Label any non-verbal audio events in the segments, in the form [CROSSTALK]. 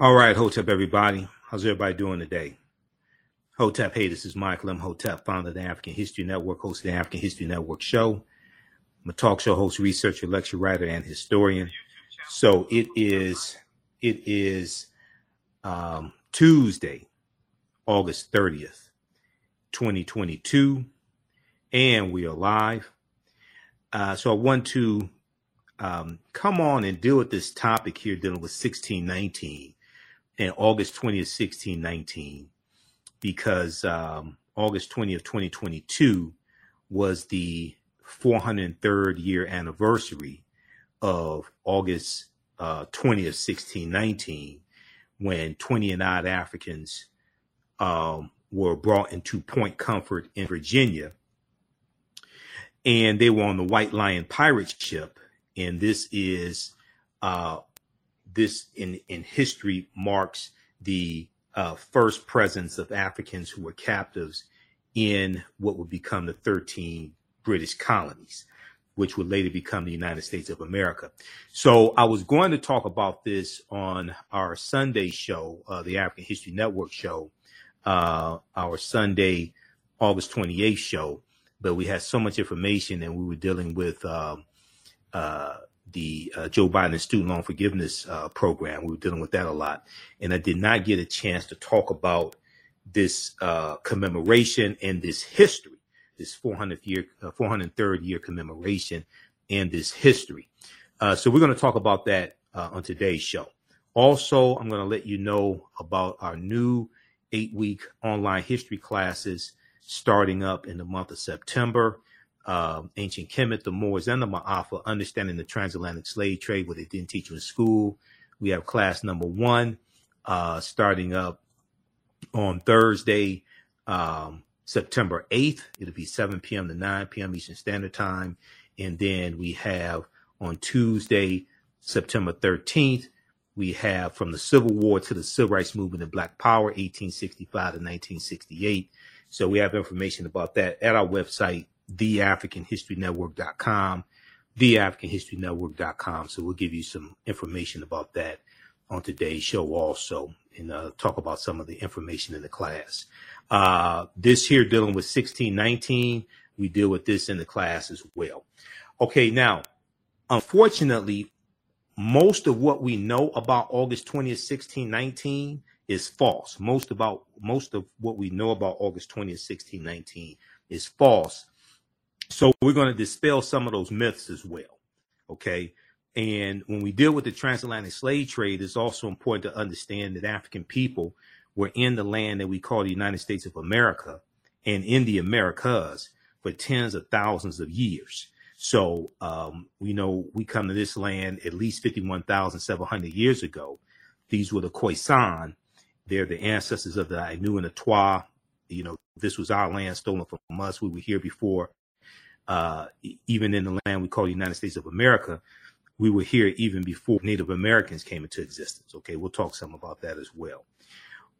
All right, Hotep, everybody. How's everybody doing today? Hotep, hey, this is Michael Imhotep, founder of the African History Network, host of the African History Network show. I'm a talk show host, researcher, lecture writer, and historian. So it is, it is um, Tuesday, August 30th, 2022, and we are live. Uh, so I want to um, come on and deal with this topic here dealing with 1619 and August 20th, 1619, because um, August 20th, 2022 was the 403rd year anniversary of August uh, 20th, 1619, when 20 and odd Africans um, were brought into Point Comfort in Virginia. And they were on the White Lion pirate ship. And this is, uh, this in, in history marks the uh, first presence of Africans who were captives in what would become the 13 British colonies, which would later become the United States of America. So I was going to talk about this on our Sunday show, uh, the African History Network show, uh, our Sunday, August 28th show, but we had so much information and we were dealing with um, uh, the uh, Joe Biden student loan forgiveness uh, program. We were dealing with that a lot. And I did not get a chance to talk about this uh, commemoration and this history this 400th year, uh, 403rd year commemoration and this history. Uh, so we're going to talk about that uh, on today's show. Also, I'm going to let you know about our new eight week online history classes starting up in the month of September. Uh, ancient Kemet, the Moors, and the Ma'afa, understanding the transatlantic slave trade, what they didn't teach you in school. We have class number one uh, starting up on Thursday, um, September 8th. It'll be 7 p.m. to 9 p.m. Eastern Standard Time. And then we have on Tuesday, September 13th, we have from the Civil War to the Civil Rights Movement and Black Power, 1865 to 1968. So we have information about that at our website, theafricanhistorynetwork.com, theafricanhistorynetwork.com. So we'll give you some information about that on today's show also and uh, talk about some of the information in the class. Uh, this here dealing with 1619, we deal with this in the class as well. Okay, now, unfortunately, most of what we know about August 20th, 1619 is false. Most about most of what we know about August 20th, 1619 is false. So we're going to dispel some of those myths as well. Okay. And when we deal with the transatlantic slave trade, it's also important to understand that African people were in the land that we call the United States of America and in the Americas for tens of thousands of years. So, um, we know we come to this land at least 51,700 years ago. These were the Khoisan. They're the ancestors of the Ainu and the Twa. You know, this was our land stolen from us. We were here before, uh, even in the land we call the United States of America. We were here even before Native Americans came into existence. Okay, we'll talk some about that as well.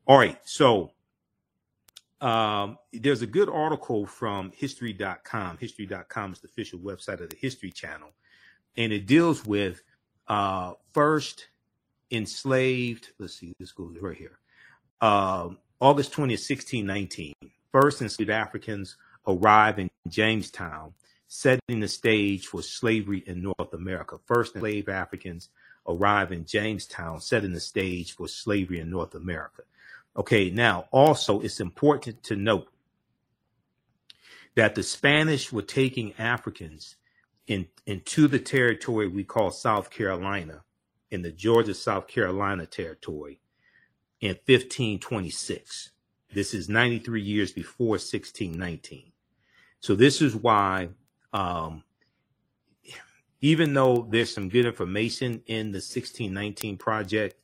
All right. So um, there's a good article from history.com. History.com is the official website of the History Channel. And it deals with uh, first enslaved, let's see, this goes right here. Um, August 20th, 1619. First enslaved Africans arrive in Jamestown, setting the stage for slavery in North America. First enslaved Africans arrive in Jamestown, setting the stage for slavery in North America. Okay, now also it's important to note that the Spanish were taking Africans in, into the territory we call South Carolina, in the Georgia South Carolina territory in 1526. This is 93 years before 1619. So this is why, um, even though there's some good information in the 1619 project,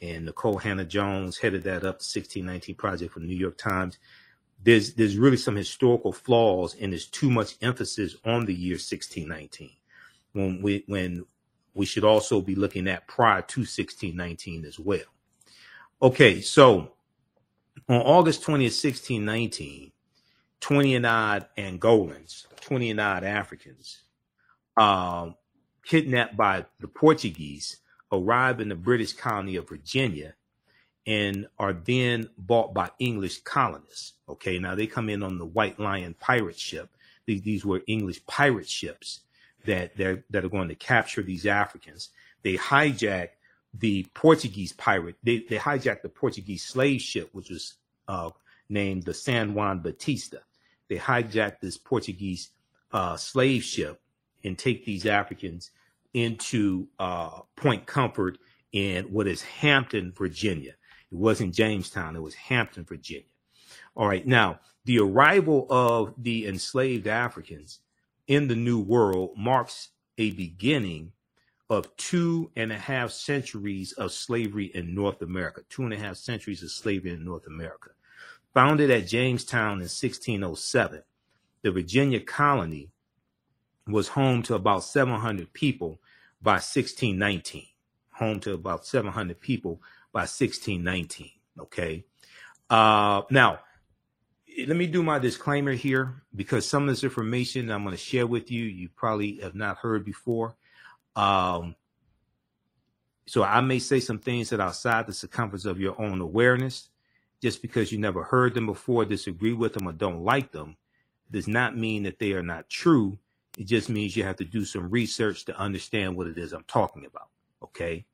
and Nicole Hannah-Jones headed that up, the 1619 project for the New York Times. There's there's really some historical flaws, and there's too much emphasis on the year 1619 when we when we should also be looking at prior to 1619 as well. Okay, so on August 20th, 1619, 20 and odd Angolans, 20 and odd Africans, um, kidnapped by the Portuguese arrive in the British colony of Virginia and are then bought by English colonists. Okay, now they come in on the White Lion pirate ship. These, these were English pirate ships that that are going to capture these Africans. They hijack the Portuguese pirate. They they hijacked the Portuguese slave ship, which was uh, named the San Juan Batista. They hijacked this Portuguese uh, slave ship and take these Africans into uh, Point Comfort in what is Hampton, Virginia. It wasn't Jamestown, it was Hampton, Virginia. All right, now the arrival of the enslaved Africans in the New World marks a beginning of two and a half centuries of slavery in North America. Two and a half centuries of slavery in North America. Founded at Jamestown in 1607, the Virginia colony was home to about 700 people by 1619. Home to about 700 people by 1619. Okay. Uh, now, let me do my disclaimer here because some of this information I'm going to share with you, you probably have not heard before. Um, so I may say some things that are outside the circumference of your own awareness. Just because you never heard them before, disagree with them, or don't like them, does not mean that they are not true. It just means you have to do some research to understand what it is I'm talking about. Okay.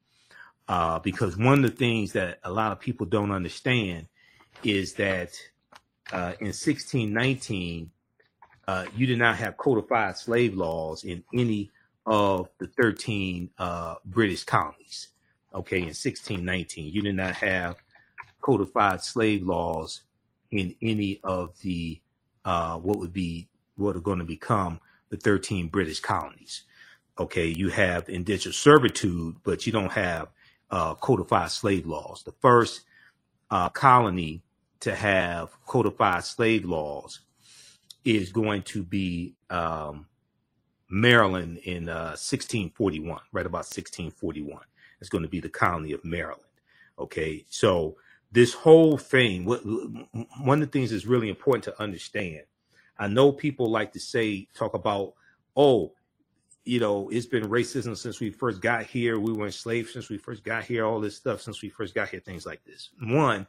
Uh, because one of the things that a lot of people don't understand is that uh, in 1619, uh, you did not have codified slave laws in any of the 13 uh, British colonies. Okay, in 1619, you did not have codified slave laws in any of the uh, what would be what are going to become the 13 British colonies. Okay, you have indentured servitude, but you don't have uh, codified slave laws. The first uh, colony to have codified slave laws is going to be um, Maryland in uh, 1641, right about 1641. It's going to be the colony of Maryland. Okay, so this whole thing, what, one of the things that's really important to understand. I know people like to say, talk about, oh, you know, it's been racism since we first got here. We were enslaved since we first got here. All this stuff since we first got here. Things like this. One,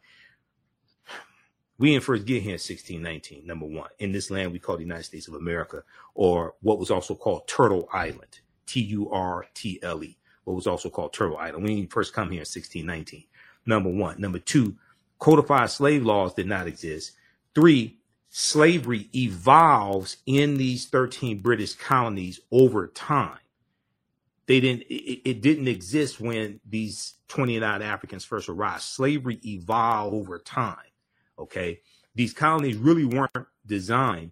we didn't first get here in 1619. Number one, in this land we call the United States of America, or what was also called Turtle Island, T U R T L E. What was also called Turtle Island. We didn't first come here in 1619 number one. Number two, codified slave laws did not exist. Three, slavery evolves in these 13 British colonies over time. They didn't, it, it didn't exist when these 29 Africans first arrived. Slavery evolved over time. Okay. These colonies really weren't designed,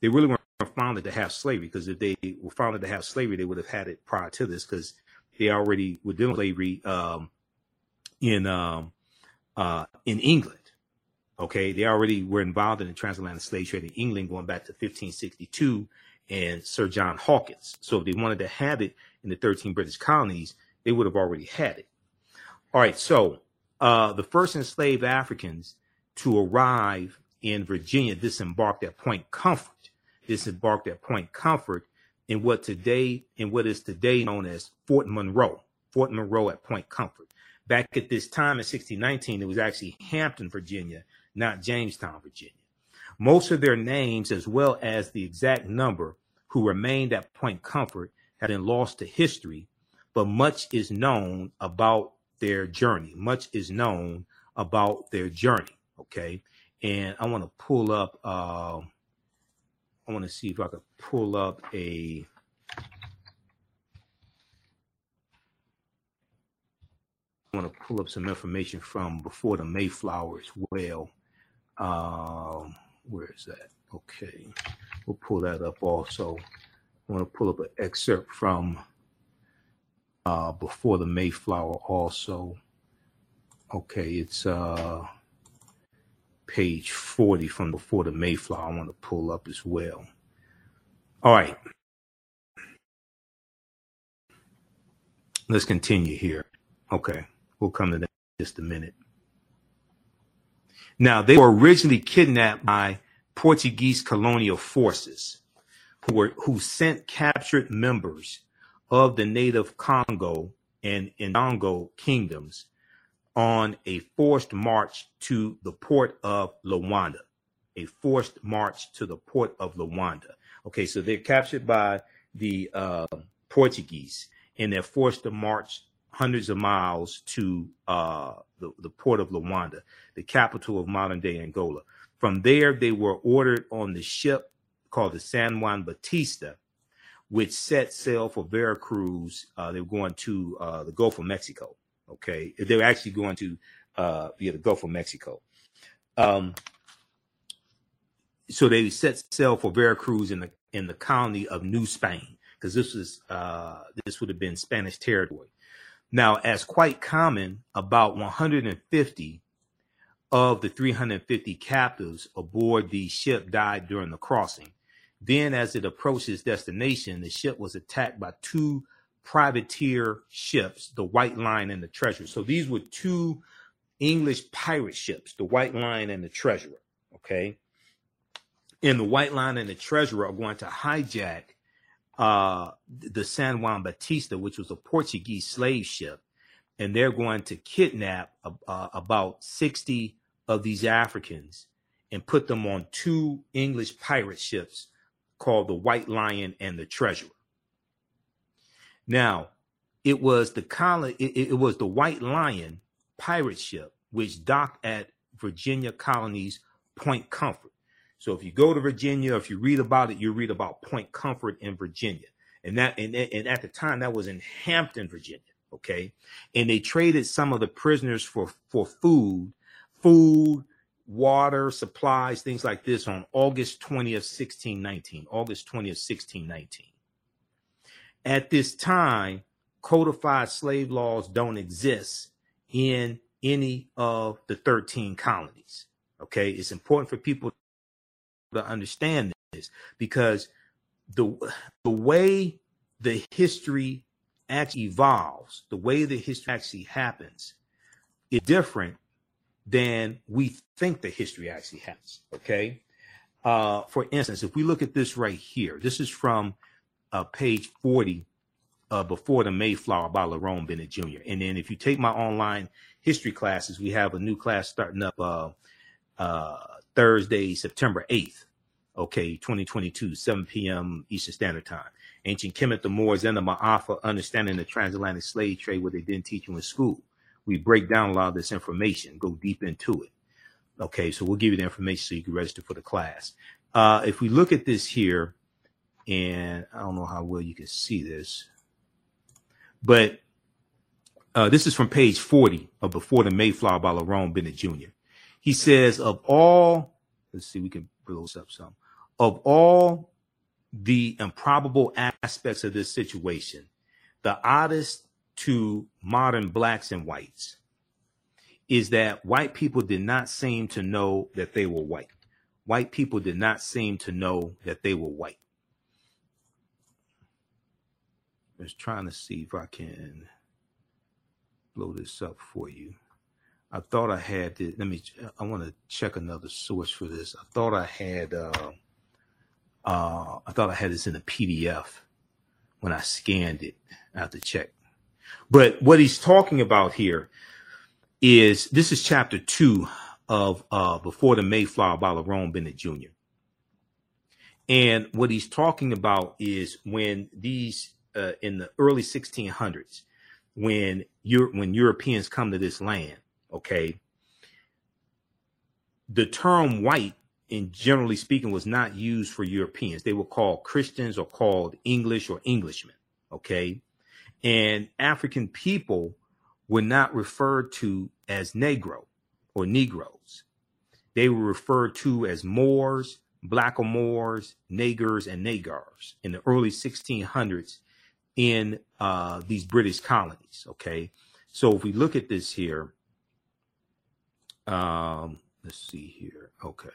they really weren't founded to have slavery because if they were founded to have slavery, they would have had it prior to this because they already were doing slavery um, in um, uh, in England. Okay, they already were involved in the transatlantic slave trade in England going back to 1562 and Sir John Hawkins. So if they wanted to have it in the 13 British colonies, they would have already had it. All right, so uh, the first enslaved Africans to arrive in Virginia disembarked at Point Comfort. Disembarked at Point Comfort in what today in what is today known as Fort Monroe. Fort Monroe at Point Comfort. Back at this time in 1619, it was actually Hampton, Virginia, not Jamestown, Virginia. Most of their names, as well as the exact number who remained at Point Comfort, have been lost to history, but much is known about their journey. Much is known about their journey. Okay. And I want to pull up, uh, I want to see if I could pull up a want to pull up some information from before the Mayflower as well. Um, where is that? Okay, we'll pull that up also. I want to pull up an excerpt from uh, before the Mayflower also. Okay, it's uh, page 40 from before the Mayflower. I want to pull up as well. All right. Let's continue here. Okay. We'll come to that in just a minute. Now, they were originally kidnapped by Portuguese colonial forces who were who sent captured members of the native Congo and Ndongo kingdoms on a forced march to the port of Luanda. A forced march to the port of Luanda. Okay, so they're captured by the uh, Portuguese and they're forced to march hundreds of miles to uh, the, the port of Luanda, the capital of modern day Angola. From there, they were ordered on the ship called the San Juan Batista, which set sail for Veracruz. Uh, they were going to uh, the Gulf of Mexico. Okay, they were actually going to uh, via the Gulf of Mexico. Um, so they set sail for Veracruz in the in the colony of New Spain because this was uh, this would have been Spanish territory. Now, as quite common, about 150 of the 350 captives aboard the ship died during the crossing. Then, as it approached its destination, the ship was attacked by two privateer ships, the White Lion and the Treasurer. So these were two English pirate ships, the White Lion and the Treasurer. Okay. And the White Lion and the Treasurer are going to hijack uh, the San Juan Batista, which was a Portuguese slave ship, and they're going to kidnap about 60 of these Africans and put them on two English pirate ships called the White Lion and the Treasurer. Now, it was the colony, it, it was the White Lion pirate ship which docked at Virginia Colony's Point Comfort. So if you go to Virginia, if you read about it, you read about Point Comfort in Virginia. And that and, and at the time that was in Hampton, Virginia. Okay. And they traded some of the prisoners for for food, food, water, supplies, things like this on August 20th, 1619. August 20th, 1619. At this time, codified slave laws don't exist in any of the 13 colonies. Okay. It's important for people to understand this because the the way the history actually evolves, the way the history actually happens, is different than we think the history actually happens. Okay. Uh, for instance, if we look at this right here, this is from uh, page 40 uh, before the Mayflower by Lerone Bennett Jr. And then if you take my online history classes, we have a new class starting up uh, uh, Thursday, September 8th. Okay, 2022, 7 p.m. Eastern Standard Time. Ancient Kemet, the Moors, and the Ma'afa, understanding the transatlantic slave trade, what they didn't teach you in school. We break down a lot of this information, go deep into it. Okay, so we'll give you the information so you can register for the class. Uh, if we look at this here, and I don't know how well you can see this, but uh, this is from page 40 of Before the Mayflower by Lerone Bennett Jr. He says, of all, let's see, we can blow this up some. Of all the improbable aspects of this situation, the oddest to modern blacks and whites is that white people did not seem to know that they were white. White people did not seem to know that they were white. Just trying to see if I can blow this up for you. I thought I had it. Let me. I want to check another source for this. I thought I had. Uh, uh, I thought I had this in a PDF when I scanned it. I have to check. But what he's talking about here is this is chapter two of uh, Before the Mayflower by Lerone Bennett Jr. And what he's talking about is when these uh, in the early 1600s, when you when Europeans come to this land, okay, the term white, in generally speaking, was not used for Europeans. They were called Christians or called English or Englishmen, okay, and African people were not referred to as Negro or Negroes. They were referred to as Moors, Blackamoors, Negers, and Negars in the early 1600s in uh, these British colonies. Okay. So if we look at this here, um, let's see here. Okay.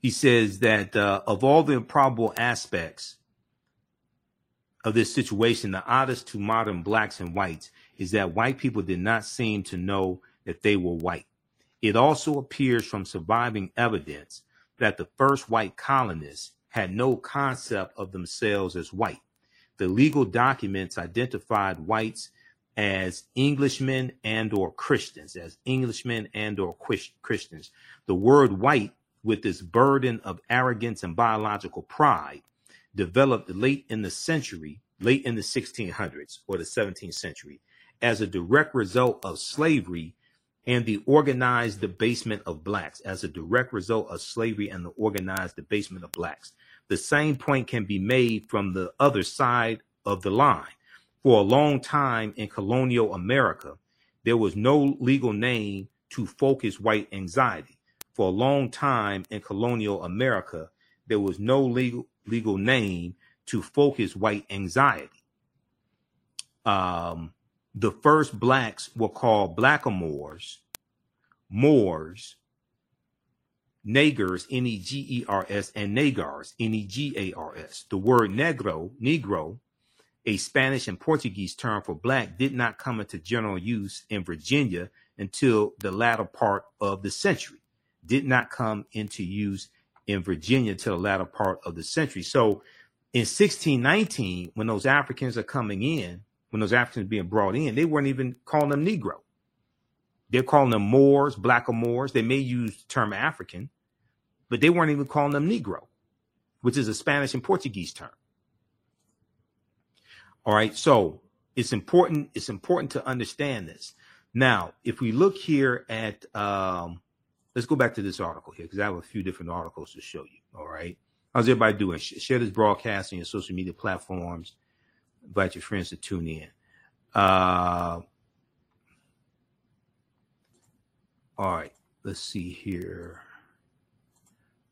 He says that uh, of all the improbable aspects of this situation, the oddest to modern blacks and whites is that white people did not seem to know that they were white. It also appears from surviving evidence that the first white colonists had no concept of themselves as white. The legal documents identified whites as Englishmen and or Christians, as Englishmen and or Christians. The word white, with its burden of arrogance and biological pride, developed late in the century, late in the 1600s or the 17th century, as a direct result of slavery and the organized debasement of blacks, as a direct result of slavery and the organized debasement of blacks. The same point can be made from the other side of the line for a long time in colonial America, there was no legal name to focus white anxiety. For a long time in colonial America, there was no legal legal name to focus white anxiety. Um, the first blacks were called blackamoors, Moors, Negers, N E G E R S, and Negars, N E G A R S. The word negro, Negro, a Spanish and Portuguese term for black, did not come into general use in Virginia until the latter part of the century. Did not come into use in Virginia until the latter part of the century. So in 1619, when those Africans are coming in, when those Africans being brought in, they weren't even calling them Negro. They're calling them Moors, Black or Moors. They may use the term African, but they weren't even calling them Negro, which is a Spanish and Portuguese term. All right. So it's important. It's important to understand this. Now, if we look here at, um, let's go back to this article here because I have a few different articles to show you. All right. How's everybody doing? Share this broadcast on your social media platforms. Invite your friends to tune in. Uh, all right. Let's see here.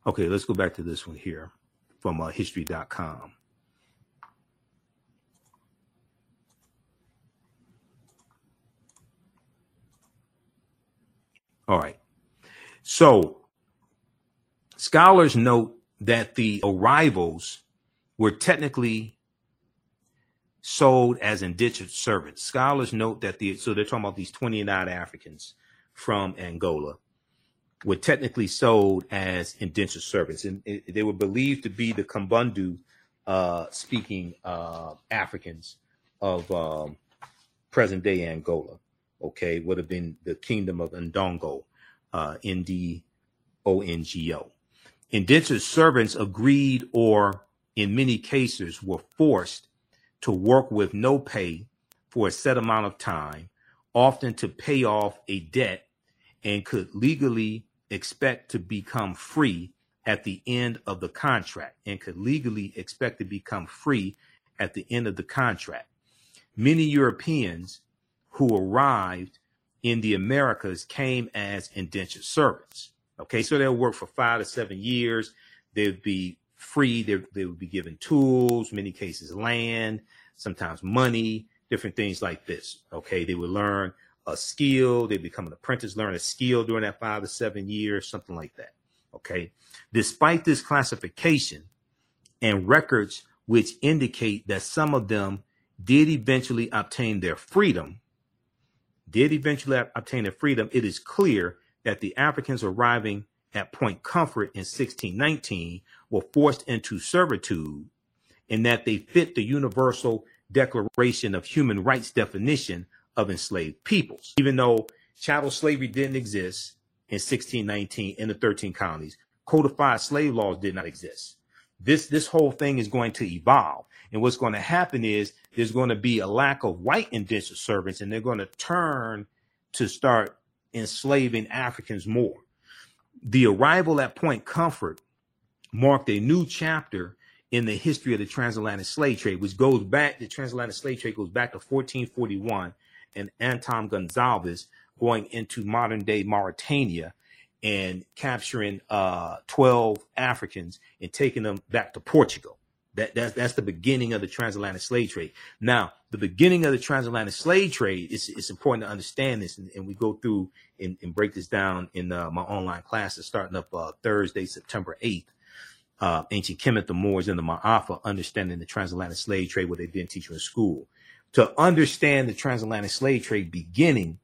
Okay. Let's go back to this one here from uh, history.com. All right. So scholars note that the arrivals were technically sold as indentured servants. Scholars note that the so they're talking about these 29 Africans from Angola were technically sold as indentured servants, and they were believed to be the Kimbundu uh, speaking uh, Africans of um, present day Angola okay, would have been the kingdom of Ndongo, uh, N-D-O-N-G-O. Indentured servants agreed or in many cases were forced to work with no pay for a set amount of time, often to pay off a debt and could legally expect to become free at the end of the contract and could legally expect to become free at the end of the contract. Many Europeans who arrived in the Americas came as indentured servants. Okay, so they'll work for five to seven years. They'd be free. They, they would be given tools, many cases land, sometimes money, different things like this. Okay, they would learn a skill. They become an apprentice, learn a skill during that five to seven years, something like that. Okay, despite this classification and records which indicate that some of them did eventually obtain their freedom did eventually obtain their freedom, it is clear that the Africans arriving at Point Comfort in 1619 were forced into servitude and that they fit the Universal Declaration of Human Rights definition of enslaved peoples. Even though chattel slavery didn't exist in 1619 in the 13 colonies, codified slave laws did not exist. This, this whole thing is going to evolve. And what's going to happen is there's going to be a lack of white indentured servants, and they're going to turn to start enslaving Africans more. The arrival at Point Comfort marked a new chapter in the history of the transatlantic slave trade, which goes back, the transatlantic slave trade goes back to 1441 and Anton Gonzalez going into modern day Mauritania and capturing uh, 12 Africans and taking them back to Portugal. That, that's, that's the beginning of the transatlantic slave trade. Now, the beginning of the transatlantic slave trade, it's, it's important to understand this. And, and we go through and, and, break this down in uh, my online classes starting up uh, Thursday, September 8th. Uh, ancient Kemet, the Moors, and the Ma'afa, understanding the transatlantic slave trade, what they didn't teach you in school. To understand the transatlantic slave trade beginning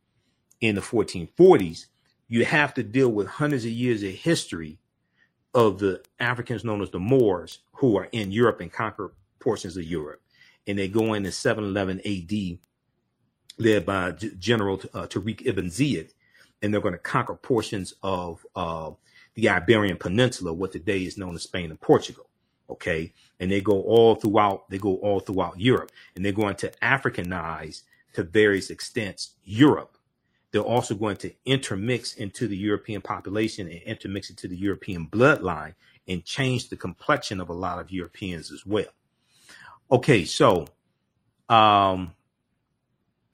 in the 1440s, you have to deal with hundreds of years of history of the Africans known as the Moors who are in Europe and conquer portions of Europe. And they go in in 711 AD led by G- General uh, Tariq ibn Ziyad, and they're going to conquer portions of uh, the Iberian Peninsula, what today is known as Spain and Portugal. Okay, and they go all throughout. They go all throughout Europe, and they're going to Africanize to various extents Europe. They're also going to intermix into the European population and intermix into the European bloodline and change the complexion of a lot of Europeans as well. Okay, so um,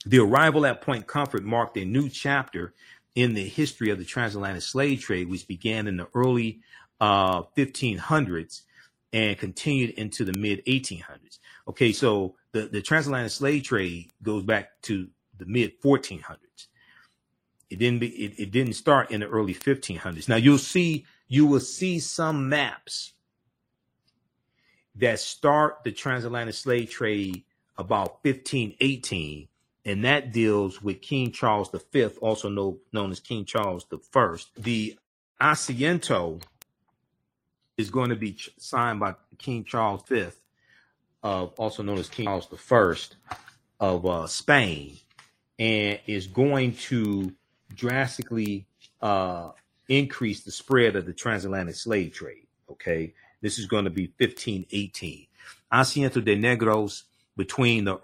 the arrival at Point Comfort marked a new chapter in the history of the transatlantic slave trade, which began in the early uh, 1500s and continued into the mid 1800s. Okay, so the, the transatlantic slave trade goes back to the mid 1400s. It didn't be it, it didn't start in the early 1500s. Now you'll see you will see some maps that start the transatlantic slave trade about 1518 and that deals with King Charles V, also know, known as King Charles I. The Asiento is going to be signed by King Charles V, also known as King Charles I of uh, Spain, and is going to drastically uh, increase the spread of the transatlantic slave trade. Okay, this is going to be 1518. Asiento de Negros between the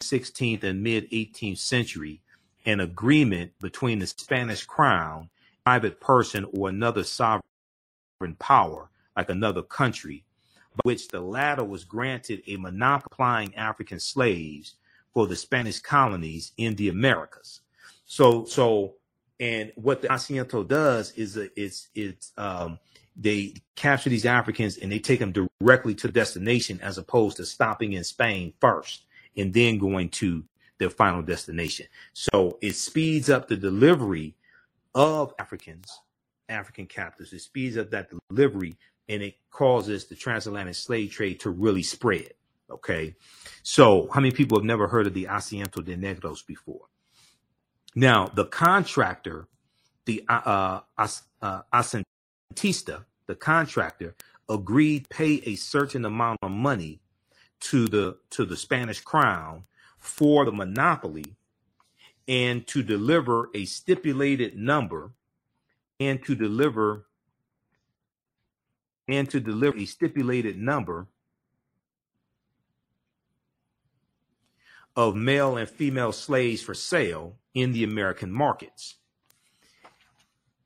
16th and mid 18th century, an agreement between the Spanish crown, private person, or another sovereign power, like another country, by which the latter was granted a monopolying African slaves for the Spanish colonies in the Americas. So, so, and what the Asiento does is uh, it's it's um, they capture these Africans and they take them directly to the destination as opposed to stopping in Spain first and then going to their final destination. So it speeds up the delivery of Africans, African captives. It speeds up that delivery and it causes the transatlantic slave trade to really spread. Okay. So how many people have never heard of the Asiento de Negros before? Now, the contractor, the uh, uh, uh, Asentista, the contractor, agreed pay a certain amount of money to the to the Spanish crown for the monopoly and to deliver a stipulated number and to deliver and to deliver a stipulated number of male and female slaves for sale in the American markets.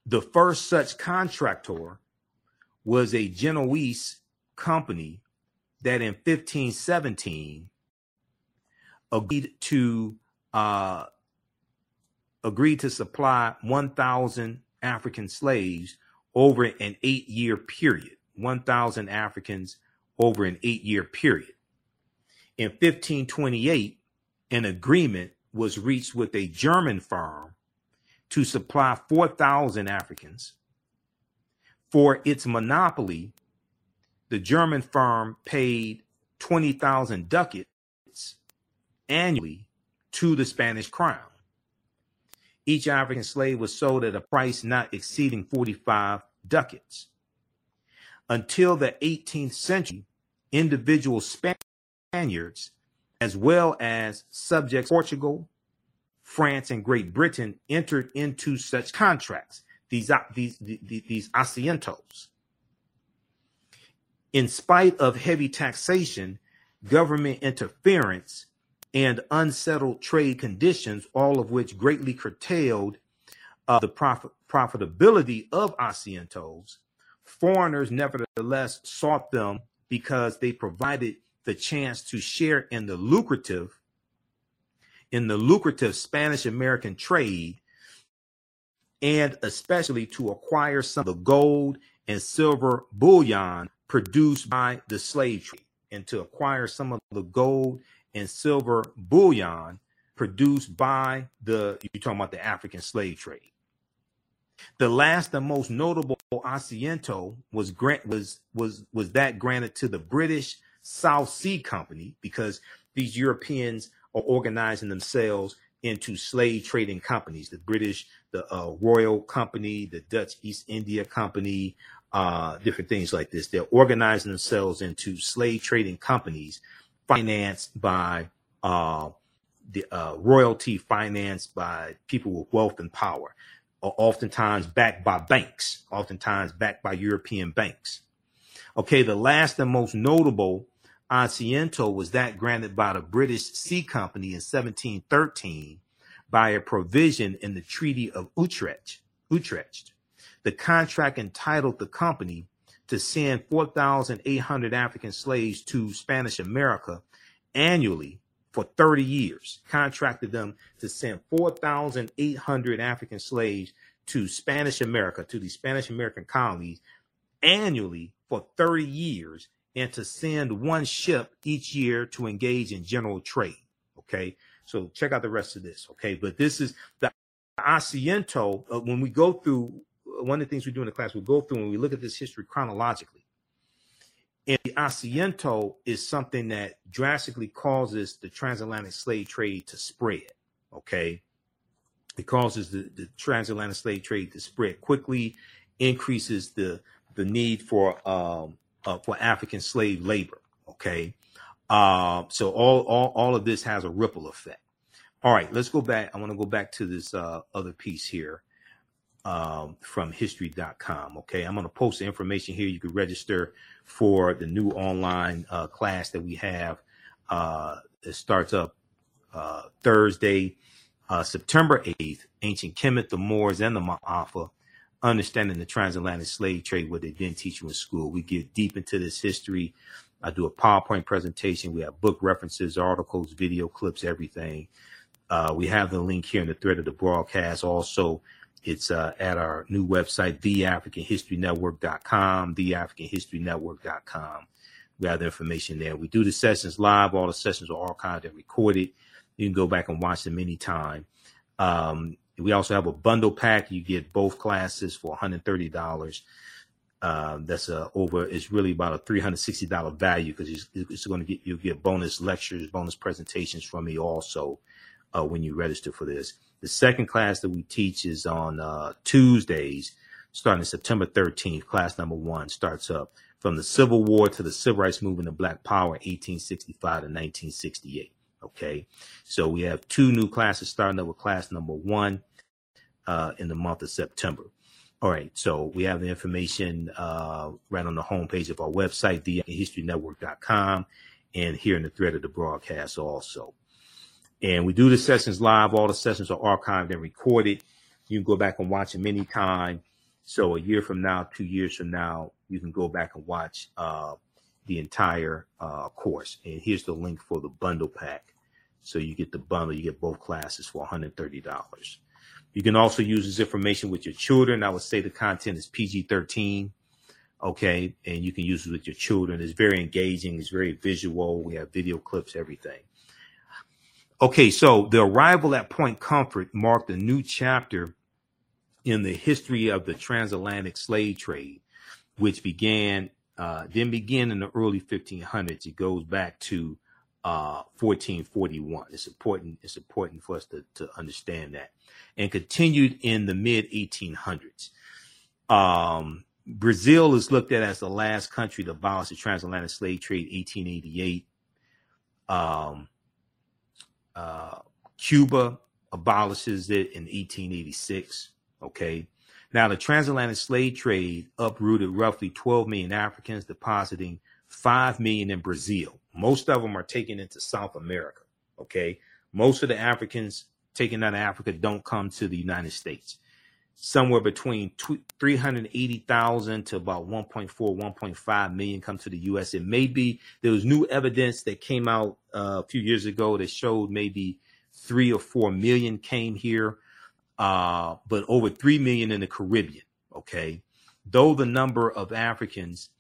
The first such contractor was a Genoese company that in 1517 agreed to uh, agreed to supply 1,000 African slaves over an eight year period. 1,000 Africans over an eight year period. In 1528, an agreement was reached with a German firm to supply 4,000 Africans. For its monopoly the German firm paid 20,000 ducats annually to the Spanish crown. Each African slave was sold at a price not exceeding 45 ducats. Until the 18th century, individual Spaniards, as well as subjects Portugal, France, and Great Britain, entered into such contracts, these, these, these, these asientos. In spite of heavy taxation, government interference, and unsettled trade conditions, all of which greatly curtailed uh, the profit, profitability of asientos, foreigners nevertheless sought them because they provided the chance to share in the lucrative in the lucrative Spanish American trade and especially to acquire some of the gold and silver bullion produced by the slave trade and to acquire some of the gold and silver bullion produced by the you're talking about the African slave trade. The last and most notable asiento was grant was was was that granted to the British South Sea Company because these Europeans are organizing themselves into slave trading companies. The British, the uh, Royal Company, the Dutch East India Company, uh, different things like this. They're organizing themselves into slave trading companies financed by uh, the uh, royalty financed by people with wealth and power, oftentimes backed by banks, oftentimes backed by European banks. Okay, the last and most notable Asiento was that granted by the British Sea Company in 1713 by a provision in the Treaty of Utrecht. Utrecht. The contract entitled the company to send 4,800 African slaves to Spanish America annually for 30 years, contracted them to send 4,800 African slaves to Spanish America, to the Spanish American colonies annually for 30 years and to send one ship each year to engage in general trade. Okay. So check out the rest of this. Okay. But this is the Asiento. Uh, when we go through, one of the things we do in the class, we go through when we look at this history chronologically. And the Asiento is something that drastically causes the transatlantic slave trade to spread. Okay. It causes the, the transatlantic slave trade to spread quickly, increases the the need for um, uh, for African slave labor. Okay, uh, so all, all all of this has a ripple effect. All right, let's go back. I want to go back to this uh, other piece here um, from history.com. Okay, I'm going to post the information here. You can register for the new online uh, class that we have. Uh, it starts up uh, Thursday, uh, September 8th. Ancient Kemet, the Moors, and the Ma'afa understanding the transatlantic slave trade, what they didn't teach you in school. We get deep into this history. I do a PowerPoint presentation. We have book references, articles, video clips, everything. Uh, we have the link here in the thread of the broadcast. Also, it's uh, at our new website, theafricanhistorynetwork.com, theafricanhistorynetwork.com. We have the information there. We do the sessions live. All the sessions are archived and recorded. You can go back and watch them anytime. Um, we also have a bundle pack. You get both classes for $130. Um, that's a over. It's really about a three hundred sixty dollar value because it's, it's going to get you get bonus lectures, bonus presentations from me also uh, when you register for this. The second class that we teach is on uh, Tuesdays, starting September thirteenth. Class number one starts up from the Civil War to the Civil Rights Movement of Black Power, eighteen sixty five to nineteen sixty eight. Okay. So we have two new classes starting up with class number one uh, in the month of September. All right. So we have the information uh, right on the homepage of our website, thehistorynetwork.com, and here in the thread of the broadcast also. And we do the sessions live. All the sessions are archived and recorded. You can go back and watch them anytime. So a year from now, two years from now, you can go back and watch uh, the entire uh, course. And here's the link for the bundle pack. So you get the bundle, you get both classes for $130. You can also use this information with your children. I would say the content is PG 13. Okay. And you can use it with your children. It's very engaging. It's very visual. We have video clips, everything. Okay. So the arrival at Point Comfort marked a new chapter in the history of the transatlantic slave trade, which began, uh, didn't begin in the early 1500s. It goes back to uh, 1441. It's important. It's important for us to, to understand that, and continued in the mid 1800s. Um, Brazil is looked at as the last country to abolish the transatlantic slave trade, 1888. Um, uh, Cuba abolishes it in 1886. Okay. Now, the transatlantic slave trade uprooted roughly 12 million Africans, depositing 5 million in Brazil. Most of them are taken into South America. Okay. Most of the Africans taken out of Africa don't come to the United States. Somewhere between 380,000 to about 1.4, 1.5 million come to the U.S. It may be there was new evidence that came out uh, a few years ago that showed maybe three or four million came here, uh, but over 3 million in the Caribbean. Okay. Though the number of Africans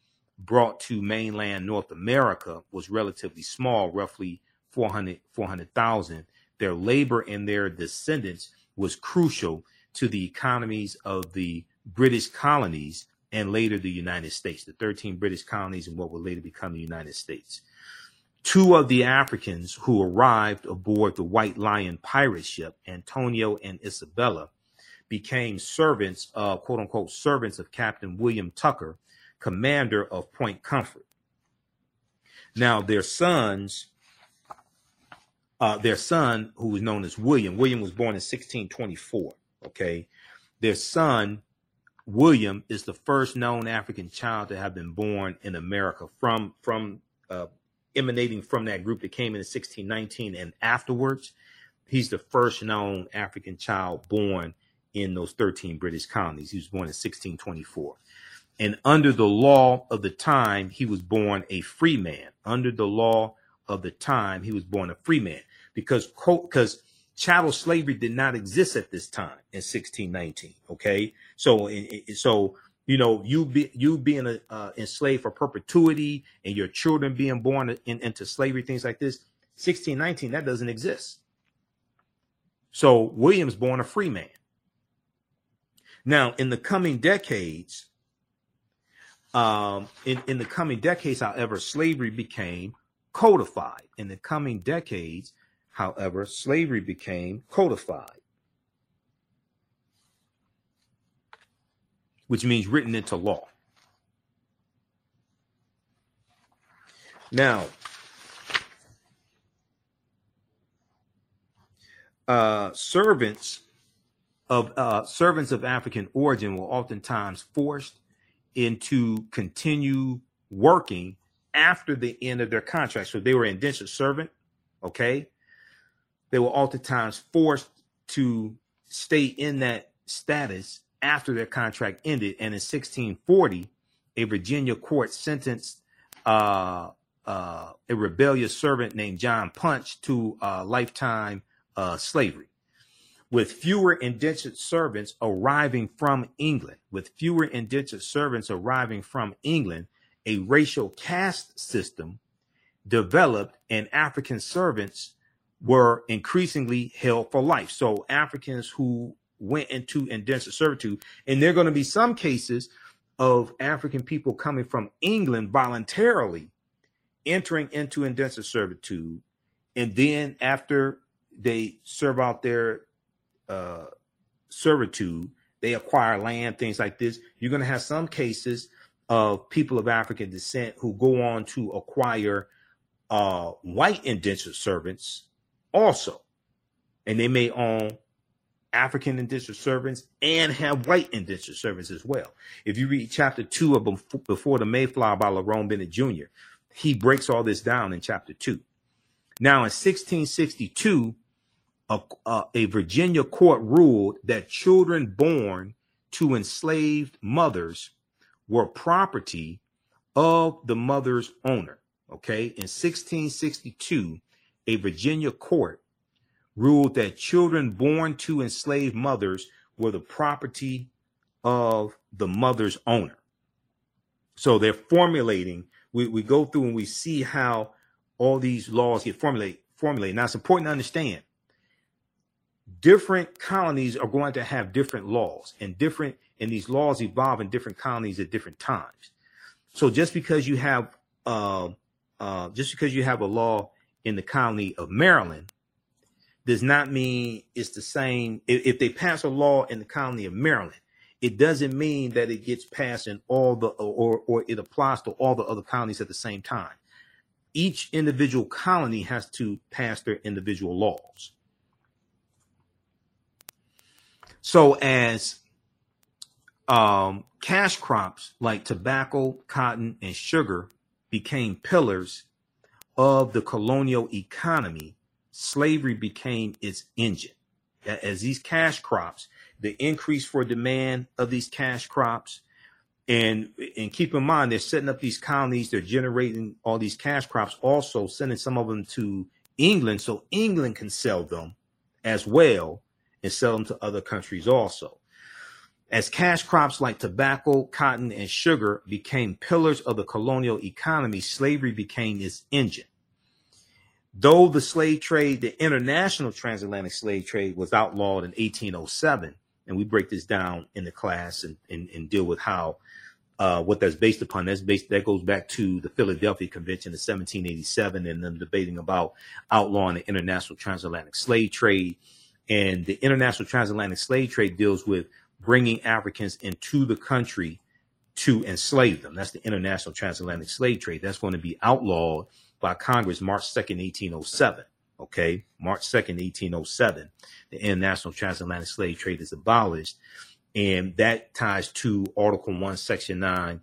brought to mainland North America was relatively small, roughly 400, 400,000. Their labor and their descendants was crucial to the economies of the British colonies and later the United States, the 13 British colonies and what would later become the United States. Two of the Africans who arrived aboard the White Lion pirate ship, Antonio and Isabella, became servants, quote unquote, servants of Captain William Tucker, commander of Point Comfort. Now, their sons uh, their son, who was known as William. William was born in 1624. Okay, their son William is the first known African child to have been born in America from from uh, emanating from that group that came in 1619 and afterwards. He's the first known African child born in those 13 British colonies. He was born in 1624. And under the law of the time, he was born a free man. Under the law of the time, he was born a free man because because chattel slavery did not exist at this time in 1619. Okay, so so you know you be you being a, uh, enslaved for perpetuity and your children being born in, into slavery, things like this. 1619 that doesn't exist. So William's born a free man. Now, in the coming decades, um, in, in the coming decades, however, slavery became codified. In the coming decades, however, slavery became codified, which means written into law. Now, uh, servants of uh, servants of African origin were oftentimes forced into continue working after the end of their contract. So they were indentured servant, okay? They were oftentimes forced to stay in that status after their contract ended. And in 1640, a Virginia court sentenced uh, uh, a rebellious servant named John Punch to uh, lifetime slavery with fewer indentured servants arriving from England, with fewer indentured servants arriving from England, a racial caste system developed and African servants were increasingly held for life. So Africans who went into indentured servitude, and there are going to be some cases of African people coming from England voluntarily entering into indentured servitude. And then after they serve out their uh, servitude, they acquire land, things like this. You're going to have some cases of people of African descent who go on to acquire uh, white indentured servants also. And they may own African indentured servants and have white indentured servants as well. If you read chapter two of Before the Mayflower by Lerone Bennett Jr., he breaks all this down in chapter two. Now in 1662, a, a, a Virginia court ruled that children born to enslaved mothers were property of the mother's owner. Okay. In 1662, a Virginia court ruled that children born to enslaved mothers were the property of the mother's owner. So they're formulating, we, we go through and we see how all these laws get formulated. formulated. Now it's important to understand different colonies are going to have different laws and different and these laws evolve in different colonies at different times. So just because you have uh, uh, just because you have a law in the colony of maryland does not mean it's the same. If, if they pass a law in the colony of maryland it doesn't mean that it gets passed in all the or or it applies to all the other colonies at the same time. Each individual colony has to pass their individual laws so as um, cash crops like tobacco, cotton, and sugar became pillars of the colonial economy, slavery became its engine. As these cash crops, the increase for demand of these cash crops, and and keep in mind they're setting up these colonies, they're generating all these cash crops, also sending some of them to England so England can sell them as well and sell them to other countries also. As cash crops like tobacco, cotton, and sugar became pillars of the colonial economy, slavery became its engine. Though the slave trade, the international transatlantic slave trade, was outlawed in 1807, and we break this down in the class and, and, and deal with how uh, what that's based upon. That's based that goes back to the Philadelphia Convention in 1787, and them debating about outlawing the international transatlantic slave trade and the international transatlantic slave trade deals with bringing Africans into the country to enslave them. That's the international transatlantic slave trade. That's going to be outlawed by Congress March 2nd, 1807. Okay, March 2nd, 1807, the international transatlantic slave trade is abolished. And that ties to Article 1, Section 9,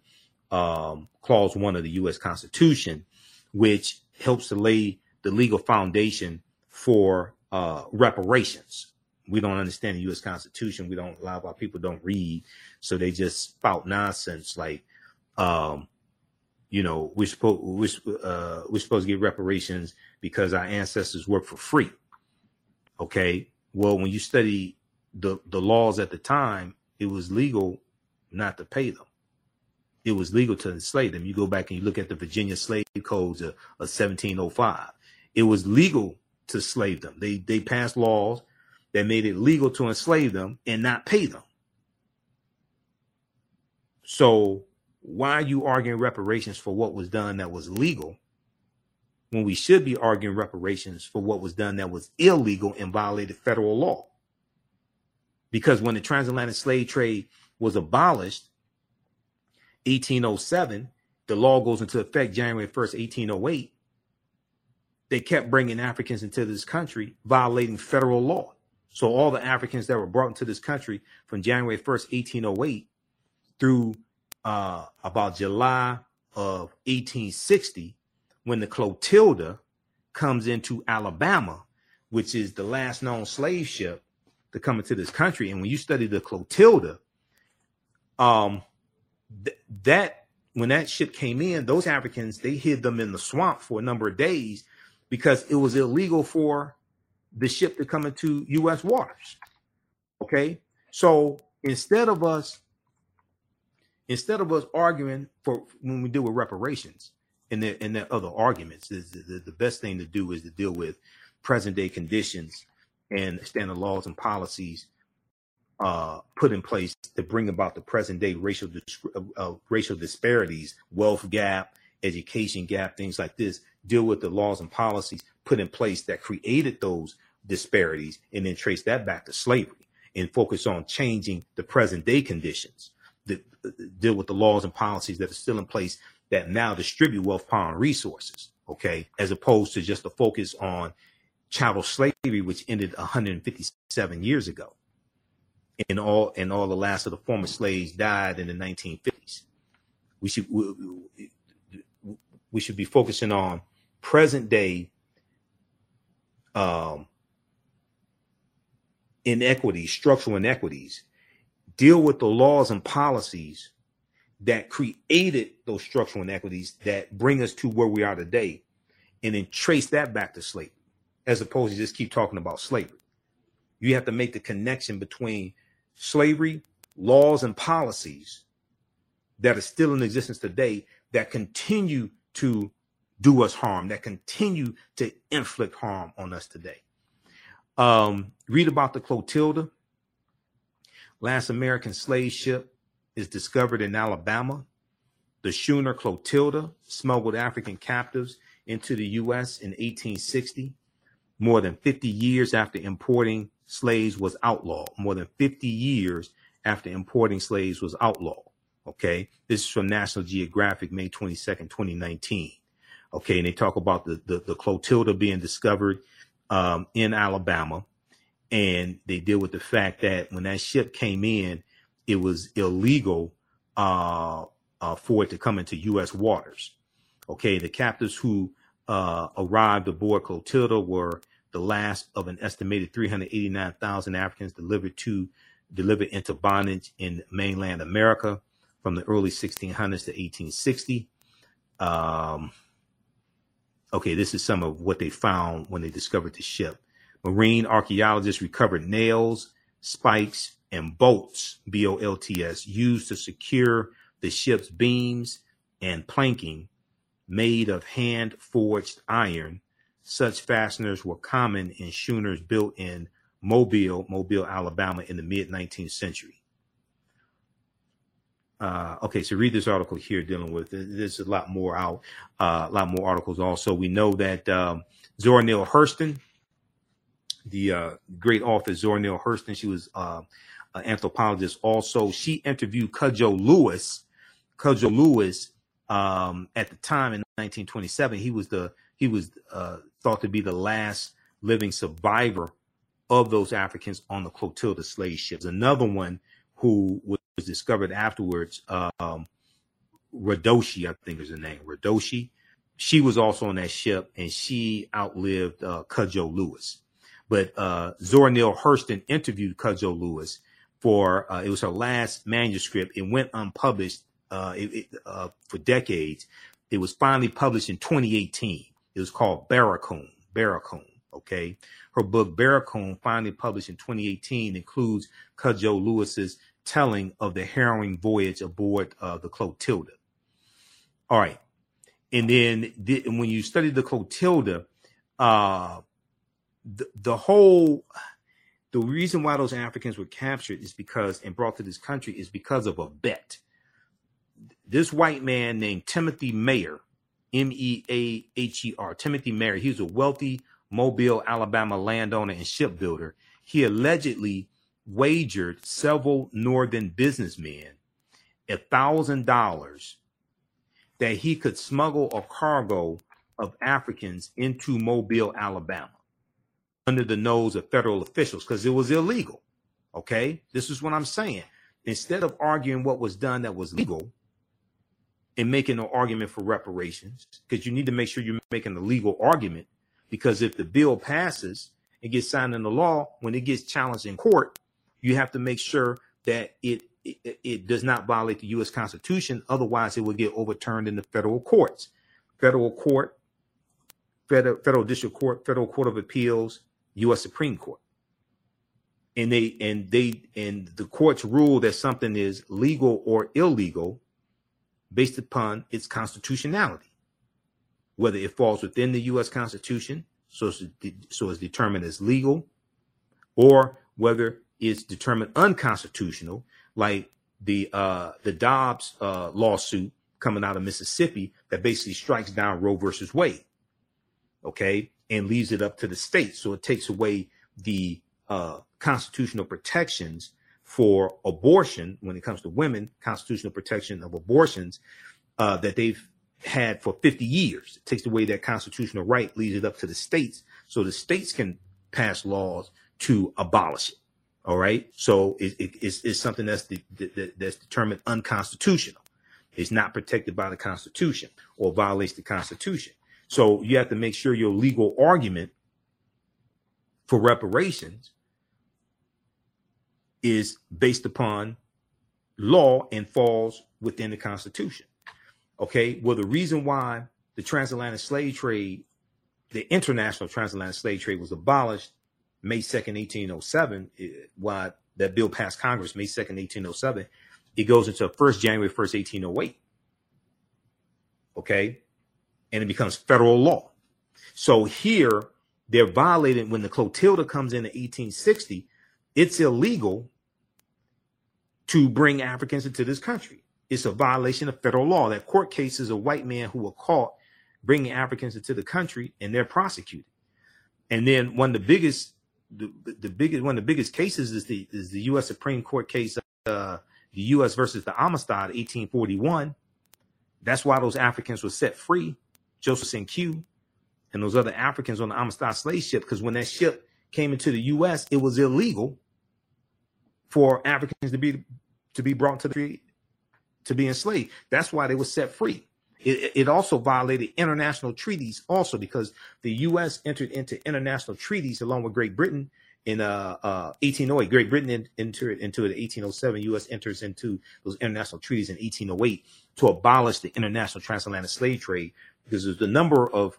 um, Clause 1 of the U.S. Constitution, which helps to lay the legal foundation for uh, reparations. We don't understand the U.S. Constitution. We don't. A lot of our people don't read, so they just spout nonsense like, um, you know, we're supposed we're, uh, we're supposed to get reparations because our ancestors worked for free. Okay. Well, when you study the the laws at the time, it was legal not to pay them. It was legal to enslave them. You go back and you look at the Virginia slave codes of, of 1705. It was legal to slave them. They they passed laws that made it legal to enslave them and not pay them. So why are you arguing reparations for what was done that was legal when we should be arguing reparations for what was done that was illegal and violated federal law? Because when the transatlantic slave trade was abolished, 1807, the law goes into effect January 1st, 1808. They kept bringing Africans into this country, violating federal law. So all the Africans that were brought into this country from January 1st, 1808 through uh, about July of 1860, when the Clotilda comes into Alabama, which is the last known slave ship to come into this country. And when you study the Clotilda, um, th- that when that ship came in, those Africans they hid them in the swamp for a number of days because it was illegal for the ship to come into U.S. waters. Okay, so instead of us, instead of us arguing for when we deal with reparations and there and there other arguments, the, the, the best thing to do is to deal with present day conditions and standard laws and policies uh, put in place to bring about the present day racial uh, uh, racial disparities, wealth gap, education gap, things like this. Deal with the laws and policies put in place that created those disparities, and then trace that back to slavery, and focus on changing the present day conditions. That deal with the laws and policies that are still in place that now distribute wealth, power, and resources. Okay, as opposed to just the focus on chattel slavery, which ended 157 years ago and all and all the last of the former slaves died in the 1950s. We should we, we should be focusing on present day um, inequities, structural inequities, deal with the laws and policies that created those structural inequities that bring us to where we are today, and then trace that back to slavery, as opposed to just keep talking about slavery. You have to make the connection between slavery, laws, and policies that are still in existence today that continue to do us harm, that continue to inflict harm on us today. Um, read about the Clotilda. Last American slave ship is discovered in Alabama. The schooner Clotilda smuggled African captives into the U.S. in 1860, more than 50 years after importing slaves was outlawed more than 50 years after importing slaves was outlawed. Okay. This is from National Geographic, May 22nd, 2019. Okay. And they talk about the, the, the Clotilda being discovered um, in Alabama. And they deal with the fact that when that ship came in, it was illegal uh, uh, for it to come into U.S. waters. Okay. The captives who uh, arrived aboard Clotilda were the last of an estimated 389,000 Africans delivered to delivered into bondage in mainland America from the early 1600s to 1860. Um, okay, this is some of what they found when they discovered the ship. Marine archaeologists recovered nails, spikes, and bolts, B O L T S, used to secure the ship's beams and planking made of hand forged iron such fasteners were common in schooners built in Mobile, Mobile, Alabama in the mid 19th century. Uh, okay, so read this article here dealing with there's a lot more out, uh, a lot more articles. Also, we know that um, Zora Neale Hurston, the uh, great author Zora Neale Hurston, she was uh, an anthropologist. Also, she interviewed Cudjo Lewis. Cudjo Lewis, um, at the time in 1927, he was the he was uh, thought to be the last living survivor of those Africans on the Clotilda slave ships. Another one who was discovered afterwards, um, Redoshi, I think is the name, Redoshi. She was also on that ship and she outlived uh, Cudjoe Lewis. But uh, Zora Neale Hurston interviewed Cudjoe Lewis for, uh, it was her last manuscript. It went unpublished uh, it, it, uh, for decades. It was finally published in 2018. It was called Barracoon. Barracoon. Okay. Her book Barracoon, finally published in 2018, includes Cudjoe Lewis's telling of the harrowing voyage aboard uh, the Clotilda. All right. And then the, when you study the Clotilda, uh, the, the whole, the reason why those Africans were captured is because and brought to this country is because of a bet. This white man named Timothy Meaher, M E A H E R, Timothy Meaher, he was a wealthy Mobile, Alabama landowner and shipbuilder. He allegedly wagered several northern businessmen a thousand dollars that he could smuggle a cargo of Africans into Mobile, Alabama, under the nose of federal officials because it was illegal. Okay, this is what I'm saying. Instead of arguing what was done that was legal and making an argument for reparations, because you need to make sure you're making a legal argument because if the bill passes and gets signed into law, when it gets challenged in court, you have to make sure that it, it, it does not violate the U.S. Constitution. Otherwise, it will get overturned in the federal courts. Federal court, federal, federal district court, federal court of appeals, U.S. Supreme Court. And they and they and the courts rule that something is legal or illegal based upon its constitutionality whether it falls within the U.S. Constitution, so it's, so it's determined as legal, or whether it's determined unconstitutional, like the uh, the Dobbs uh, lawsuit coming out of Mississippi that basically strikes down Roe versus Wade, okay, and leaves it up to the states. So it takes away the uh, constitutional protections for abortion when it comes to women, constitutional protection of abortions uh, that they've had for 50 years. It takes away that constitutional right, leaves it up to the states so the states can pass laws to abolish it. All right. So it, it, it's, it's, something that's, that's determined unconstitutional. It's not protected by the Constitution or violates the Constitution. So you have to make sure your legal argument for reparations is based upon law and falls within the Constitution. Okay. Well, the reason why the transatlantic slave trade, the international transatlantic slave trade was abolished May 2nd, 1807, eh, why that bill passed Congress May 2nd, 1807, it goes into 1st January 1st, 1808. Okay. And it becomes federal law. So here they're violating when the Clotilda comes in in 1860, it's illegal to bring Africans into this country it's a violation of federal law. That court case is a white man who were caught bringing Africans into the country and they're prosecuted. And then one of the biggest, the, the biggest, one of the biggest cases is the is the U.S. Supreme Court case, uh, the U.S. versus the Amistad, 1841. That's why those Africans were set free, Joseph Cinqué, and those other Africans on the Amistad slave ship. Because when that ship came into the U.S., it was illegal for Africans to be to be brought to the to be enslaved. That's why they were set free. It, it, also violated international treaties also because the U.S. entered into international treaties along with Great Britain in uh, uh, 1808. Great Britain entered into it in 1807. U.S. enters into those international treaties in 1808 to abolish the international transatlantic slave trade because there's a number of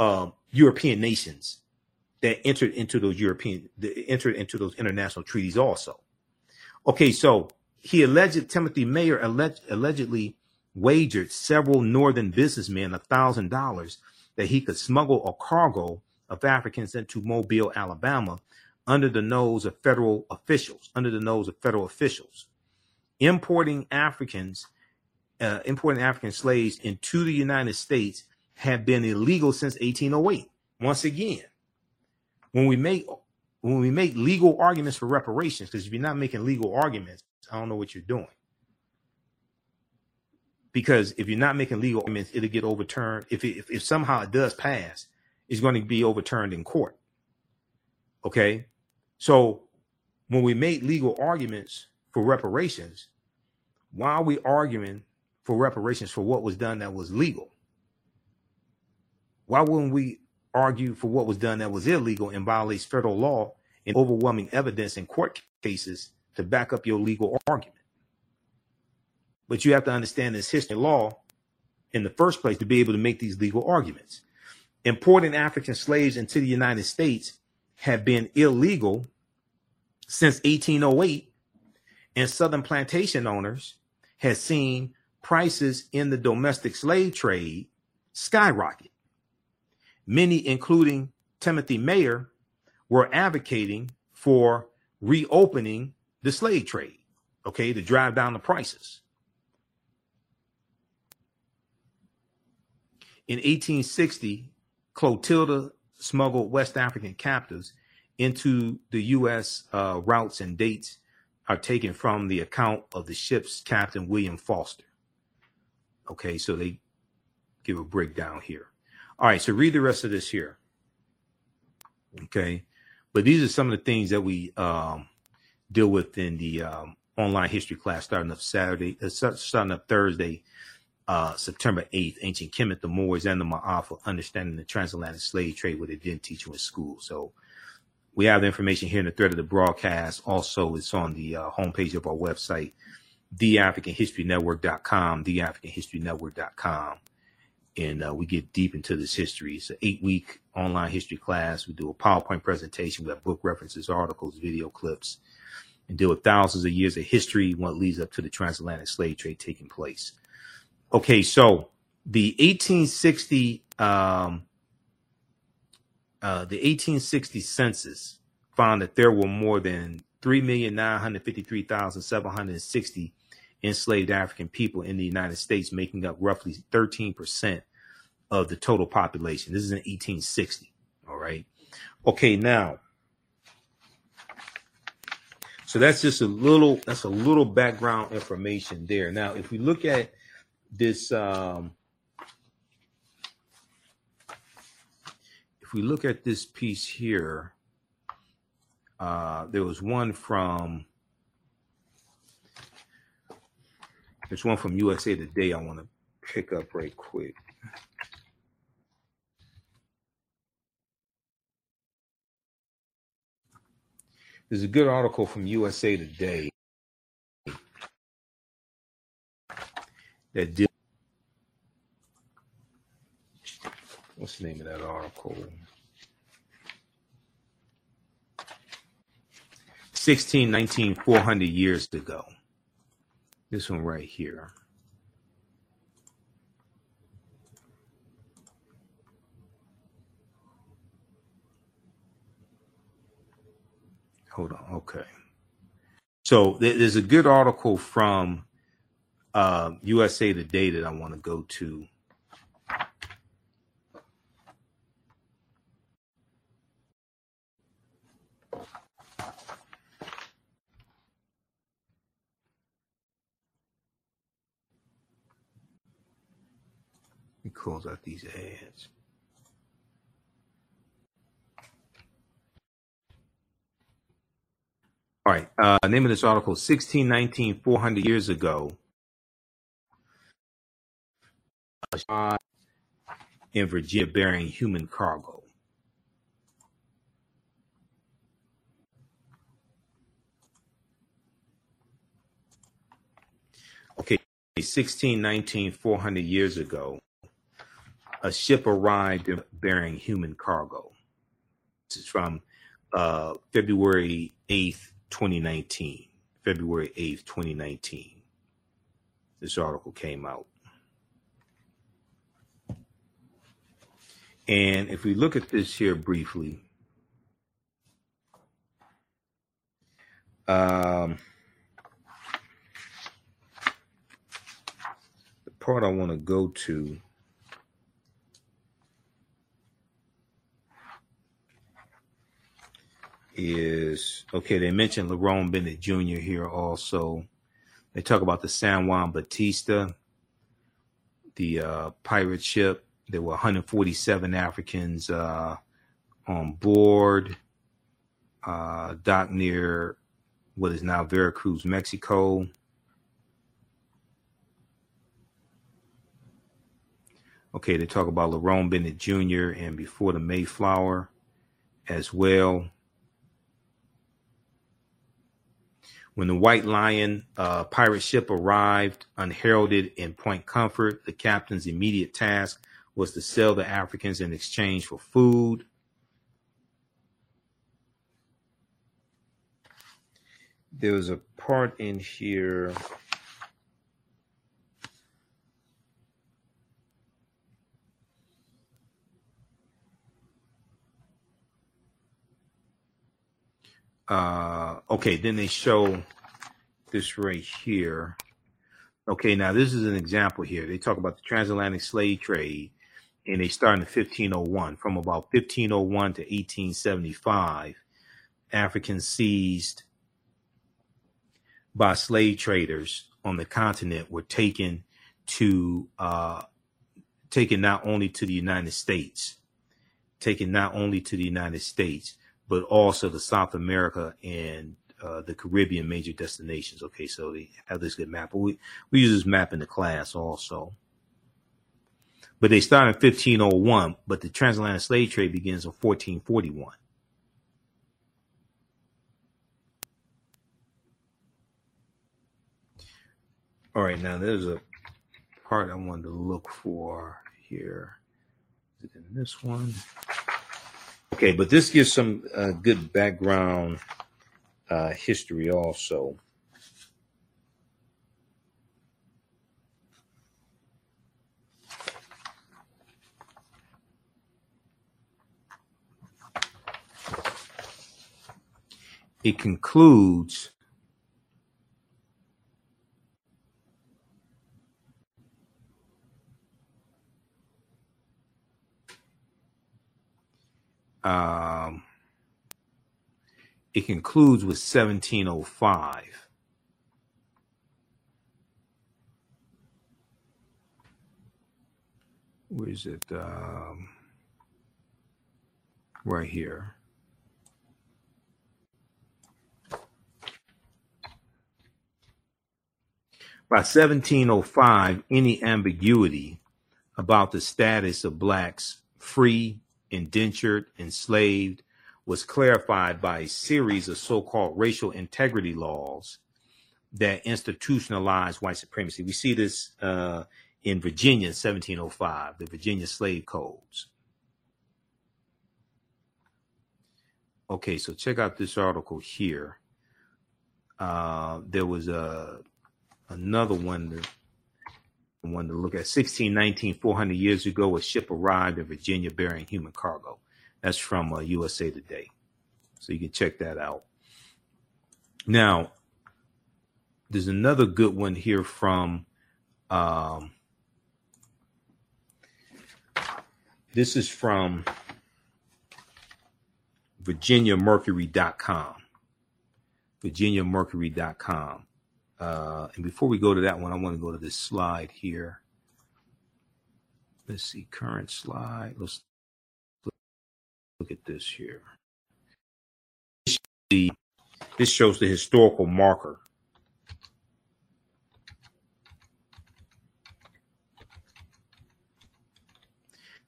um, European nations that entered into those European entered into those international treaties also. Okay, so he alleged Timothy Meaher alleged, allegedly wagered several northern businessmen a thousand dollars that he could smuggle a cargo of Africans into Mobile, Alabama, under the nose of federal officials, under the nose of federal officials, importing Africans, uh, importing African slaves into the United States have been illegal since 1808. Once again, when we make when we make legal arguments for reparations, because if you're not making legal arguments, I don't know what you're doing. Because if you're not making legal arguments, it'll get overturned. If, if if somehow it does pass, it's going to be overturned in court. Okay. So when we make legal arguments for reparations, why are we arguing for reparations for what was done that was legal? Why wouldn't we argue for what was done that was illegal and violates federal law and overwhelming evidence in court cases to back up your legal argument? But you have to understand this history law in the first place to be able to make these legal arguments. Importing African slaves into the United States had been illegal since 1808, and Southern plantation owners had seen prices in the domestic slave trade skyrocket. Many, including Timothy Meaher, were advocating for reopening the slave trade, okay, to drive down the prices. In 1860, Clotilda smuggled West African captives into the U.S. Uh, routes and dates are taken from the account of the ship's captain, William Foster. Okay, so they give a breakdown here. All right, so read the rest of this here. Okay, but these are some of the things that we um, deal with in the um, online history class starting up Saturday, uh, starting up Thursday, uh, September 8th, Ancient Kemet, the Moors, and the Ma'afa, Understanding the Transatlantic Slave Trade, what they didn't teach you in school. So we have the information here in the thread of the broadcast. Also, it's on the uh, homepage of our website, theafricanhistorynetwork.com, theafricanhistorynetwork.com. And uh, we get deep into this history. It's an eight week online history class. We do a PowerPoint presentation. We have book references, articles, video clips, and deal with thousands of years of history, what leads up to the transatlantic slave trade taking place. Okay, so the 1860 um, uh, the 1860 census found that there were more than 3,953,760 enslaved African people in the United States, making up roughly 13% of the total population. This is in 1860. All right. Okay, now. So that's just a little that's a little background information there. Now, if we look at this um, if we look at this piece here, uh, there was one from there's one from USA Today I want to pick up right quick. There's a good article from USA Today that did what's the name of that article? 16 19 400 years ago. This one right here. Hold on okay. So there's a good article from uh, USA Today that I want to go to. Me close out these ads. All right. Uh, name of this article 1619, 400 years ago, in Virginia bearing human cargo. Okay, 1619, 400 years ago, a ship arrived bearing human cargo. This is from uh, February 8th, 2019. February 8th, 2019. This article came out. And if we look at this here briefly, um, the part I want to go to is okay. They mentioned Lerone Bennett Jr. here also. They talk about the San Juan Bautista, the uh, pirate ship there were 147 Africans uh, on board. uh, dock near what is now Veracruz, Mexico. Okay, they talk about Lerone Bennett Jr. and before the Mayflower as well. When the White Lion uh, pirate ship arrived unheralded in Point Comfort, the captain's immediate task was to sell the Africans in exchange for food. There was a part in here. Uh, okay, then they show this right here. Okay, now this is an example here. They talk about the transatlantic slave trade, and they start in 1501. From about 1501 to 1875, Africans seized by slave traders on the continent were taken to uh, taken not only to the United States, taken not only to the United States, but also to South America and uh, the Caribbean major destinations. Okay, so they have this good map. But we, we use this map in the class also. But they start in 1501, but the transatlantic slave trade begins in 1441. All right, now there's a part I wanted to look for here. Is it in this one? Okay, but this gives some uh, good background uh, history also. It concludes um, it concludes with 1705. Where is it? Um, right here. By 1705, any ambiguity about the status of blacks free, indentured, enslaved, was clarified by a series of so-called racial integrity laws that institutionalized white supremacy. We see this uh, in Virginia in 1705, the Virginia slave codes. Okay, so check out this article here. Uh, there was a another one that one to look at 1619, 400 years ago, a ship arrived in Virginia bearing human cargo. That's from uh, USA Today. So you can check that out. Now, there's another good one here from, um, this is from VirginiaMercury.com. VirginiaMercury.com. Uh, and before we go to that one, I want to go to this slide here. Let's see, current slide. Let's look at this here. The, This shows the historical marker.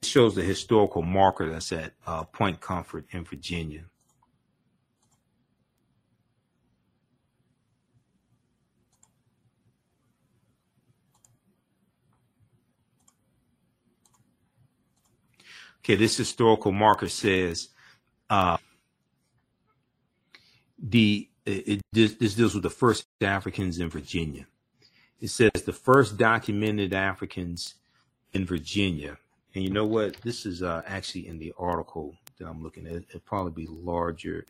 It shows the historical marker that's at uh, Point Comfort in Virginia. Okay, this historical marker says uh, the it, this, this deals with the first Africans in Virginia. It says the first documented Africans in Virginia. And you know what? This is uh, actually in the article that I'm looking at. It'll probably be larger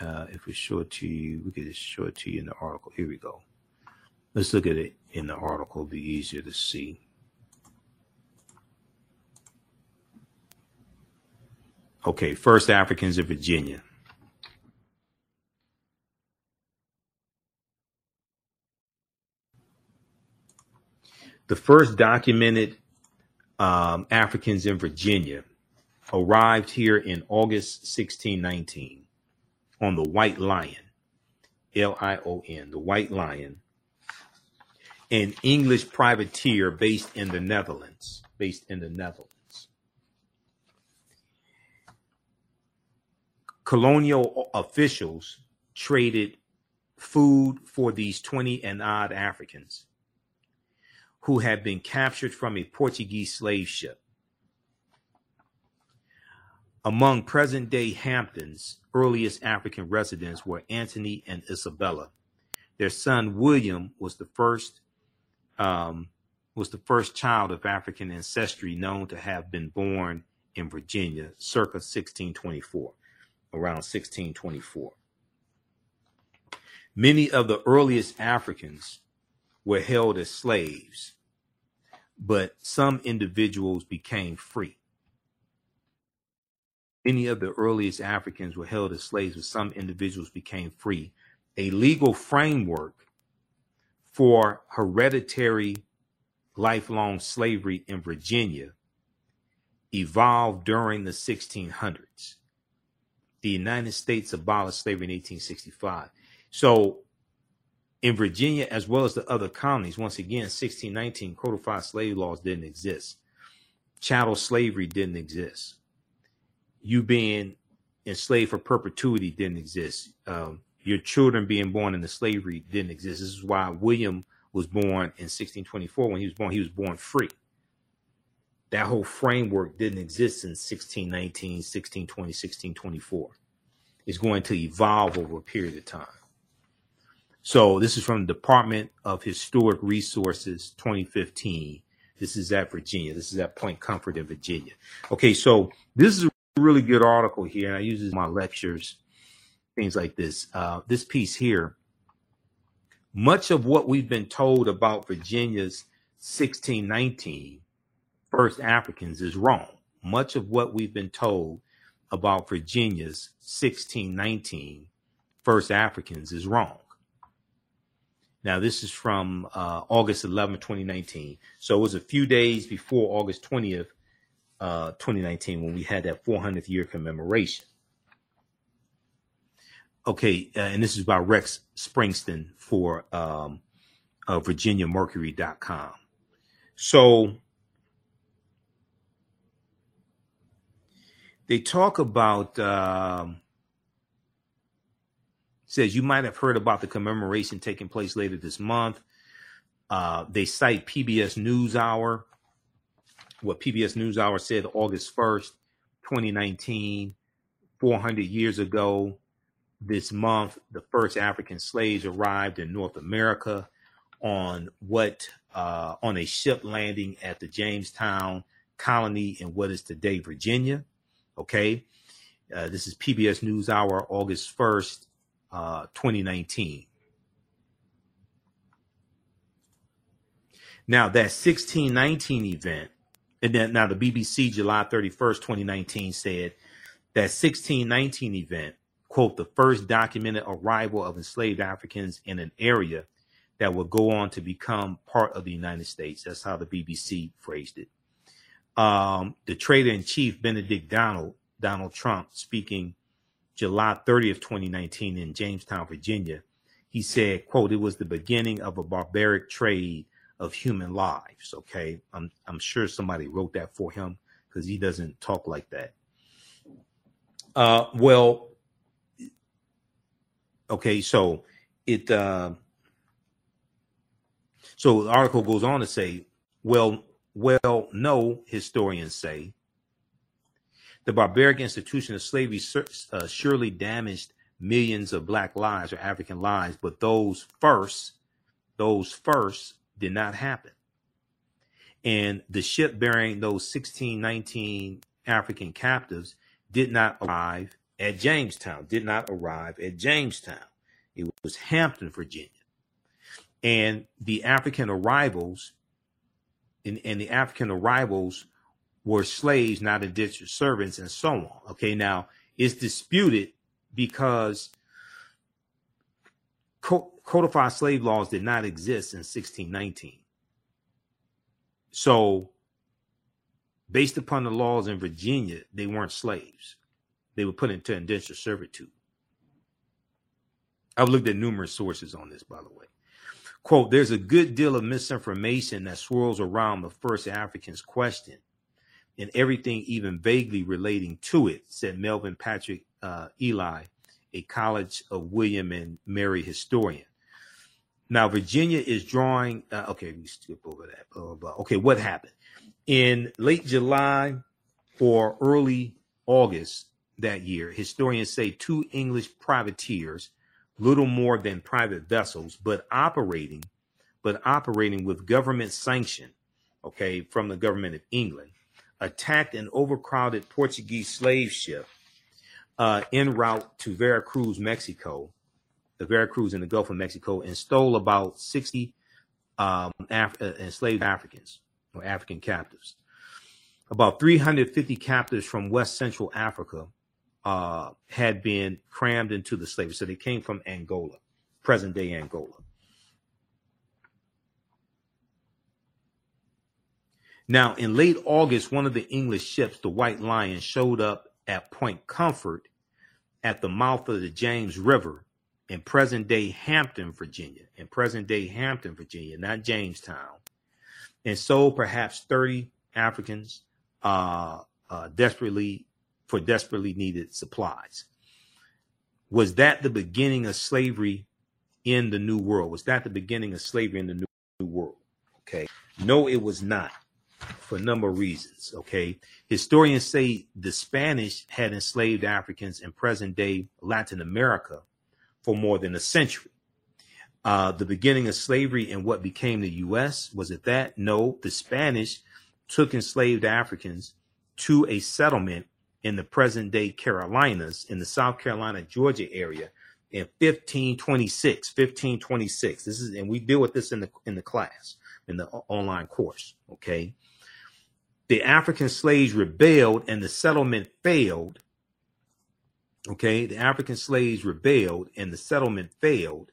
uh, if we show it to you. We could just show it to you in the article. Here we go. Let's look at it in the article. It'll be easier to see. Okay, first Africans in Virginia. The first documented um, Africans in Virginia arrived here in August 1619. on the White Lion, L I O N, the White Lion, an English privateer based in the Netherlands, based in the Netherlands. Colonial officials traded food for these 20 and odd Africans who had been captured from a Portuguese slave ship. Among present day Hampton's earliest African residents were Anthony and Isabella. Their son William was the first um, was the first child of African ancestry known to have been born in Virginia circa 1624, around 1624. Many of the earliest Africans were held as slaves, but some individuals became free. Many of the earliest Africans were held as slaves, but some individuals became free. A legal framework for hereditary lifelong slavery in Virginia evolved during the 1600s. The United States abolished slavery in 1865. So, in Virginia, as well as the other colonies, once again, 1619 codified slave laws didn't exist. Chattel slavery didn't exist you being enslaved for perpetuity didn't exist. Um, your children being born into slavery didn't exist. This is why William was born in 1624. When he was born, he was born free. That whole framework didn't exist in 1619, 1620, 1624. It's going to evolve over a period of time. So this is from the Department of Historic Resources 2015. This is at Virginia. This is at Point Comfort in Virginia. Okay, so this is a really good article here, and I use this in my lectures, things like this. Uh, this piece here, much of what we've been told about Virginia's 1619 first Africans is wrong. Much of what we've been told about Virginia's 1619 first Africans is wrong. Now, this is from uh, August 11, 2019. So it was a few days before August 20th, uh, 2019 when we had that 400th year commemoration. Okay, uh, and this is by Rex Springston for um, uh, VirginiaMercury.com. So they talk about um, says you might have heard about the commemoration taking place later this month. Uh, they cite PBS NewsHour what PBS NewsHour said August 1st, 2019, 400 years ago this month, the first African slaves arrived in North America on what uh, on a ship landing at the Jamestown colony in what is today Virginia. Okay, uh, this is PBS NewsHour, August 1st, uh, 2019. Now that 1619 event and then now the BBC, July 31st, 2019, said that 1619 event, quote, the first documented arrival of enslaved Africans in an area that would go on to become part of the United States. That's how the BBC phrased it. Um, the trader in chief, Benedict Donald, Donald Trump, speaking July 30th, 2019 in Jamestown, Virginia, he said, quote, it was the beginning of a barbaric trade of human lives. Okay, I'm I'm sure somebody wrote that for him because he doesn't talk like that. Uh, well, okay, so it uh, so the article goes on to say, well, well, no, historians say the barbaric institution of slavery uh, surely damaged millions of black lives or African lives, but those first, those first did not happen. And the ship bearing those 1619 African captives did not arrive at Jamestown, did not arrive at Jamestown. It was Hampton, Virginia. And the African arrivals, and, and the African arrivals were slaves, not indentured servants, and so on. Okay, now it's disputed because codified slave laws did not exist in 1619. So, based upon the laws in Virginia, they weren't slaves. They were put into indentured servitude. I've looked at numerous sources on this, by the way. Quote, there's a good deal of misinformation that swirls around the first Africans question and everything even vaguely relating to it, said Melvin Patrick uh, Ely, a College of William and Mary historian. Now, Virginia is drawing, uh, okay, we skip over that. Blah, blah, blah. Okay, what happened? In late July or early August that year, historians say two English privateers little more than private vessels, but operating, but operating with government sanction, okay, from the government of England, attacked an overcrowded Portuguese slave ship uh, en route to Veracruz, Mexico, the Veracruz in the Gulf of Mexico, and stole about 60 um, Af- uh, enslaved Africans or African captives. About 350 captives from West Central Africa uh, had been crammed into the slavery. So they came from Angola, present day Angola. Now, in late August, one of the English ships, the White Lion, showed up at Point Comfort at the mouth of the James River in present day Hampton, Virginia, in present day Hampton, Virginia, not Jamestown, and sold perhaps 30 Africans uh, uh, desperately for desperately needed supplies. Was that the beginning of slavery in the New World? Was that the beginning of slavery in the New, World? Okay. No, it was not for a number of reasons. Okay. Historians say the Spanish had enslaved Africans in present day Latin America for more than a century. Uh, the beginning of slavery in what became the U.S. was it that? No, the Spanish took enslaved Africans to a settlement in the present day Carolinas, in the South Carolina, Georgia area in 1526, 1526. This is, and we deal with this in the, in the class, in the online course. Okay. The African slaves rebelled and the settlement failed. Okay. The African slaves rebelled and the settlement failed.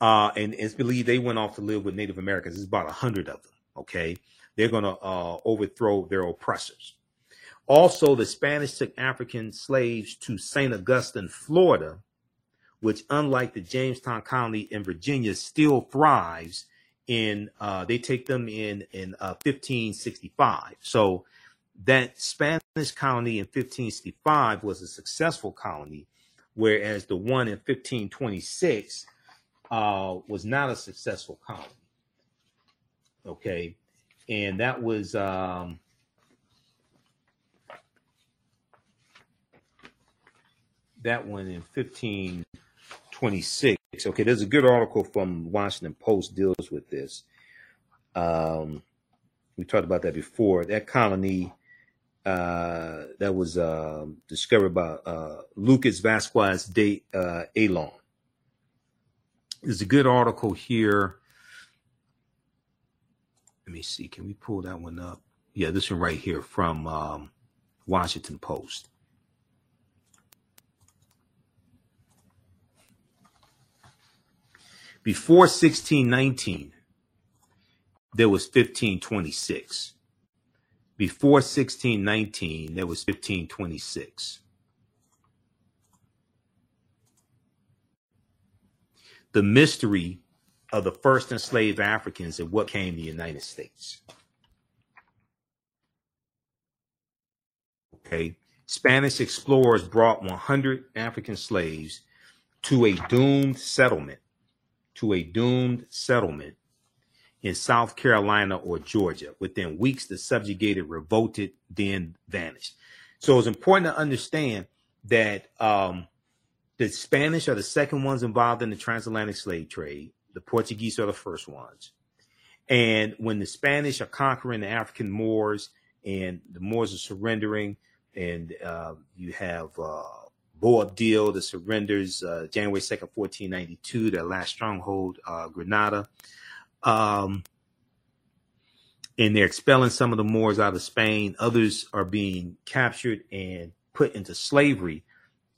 Uh, and it's believed they went off to live with Native Americans. There's about a hundred of them. Okay. They're going to uh, overthrow their oppressors. Also, the Spanish took African slaves to St. Augustine, Florida, which, unlike the Jamestown colony in Virginia, still thrives in. Uh, they take them in in uh, 1565. So that Spanish colony in 1565 was a successful colony, whereas the one in 1526 uh, was not a successful colony. Okay, and that was. Um, that one in 1526. Okay, there's a good article from Washington Post deals with this. Um, we talked about that before. That colony uh, that was uh, discovered by uh, Lucas Vasquez de uh, Ayllon. There's a good article here. Let me see. Can we pull that one up? Yeah, this one right here from um, Washington Post. Before 1619, there was 1526. Before 1619, there was 1526. The mystery of the first enslaved Africans and what came to the United States. Okay. Spanish explorers brought 100 African slaves to a doomed settlement to a doomed settlement in South Carolina or Georgia. Within weeks, the subjugated revolted, then vanished. So it's important to understand that um, the Spanish are the second ones involved in the transatlantic slave trade. The Portuguese are the first ones. And when the Spanish are conquering the African Moors and the Moors are surrendering, and uh, you have uh, Boabdil, the surrenders, uh, January 2nd, 1492, their last stronghold, uh, Granada. Um, and they're expelling some of the Moors out of Spain. Others are being captured and put into slavery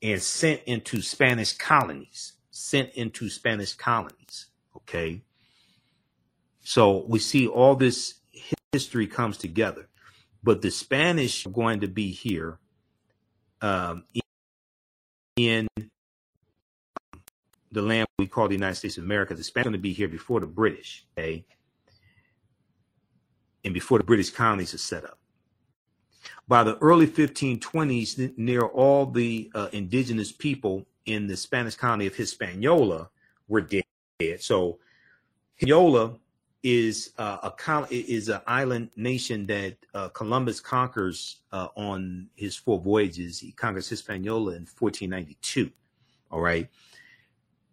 and sent into Spanish colonies, sent into Spanish colonies. Okay. So we see all this history comes together, but the Spanish are going to be here um, in the land we call the United States of America, the Spanish going to be here before the British, okay? And before the British colonies are set up. By the early 1520s, near all the uh, indigenous people in the Spanish colony of Hispaniola were dead. So Hispaniola is uh, a is an island nation that uh, Columbus conquers uh, on his four voyages. He conquers Hispaniola in 1492. All right,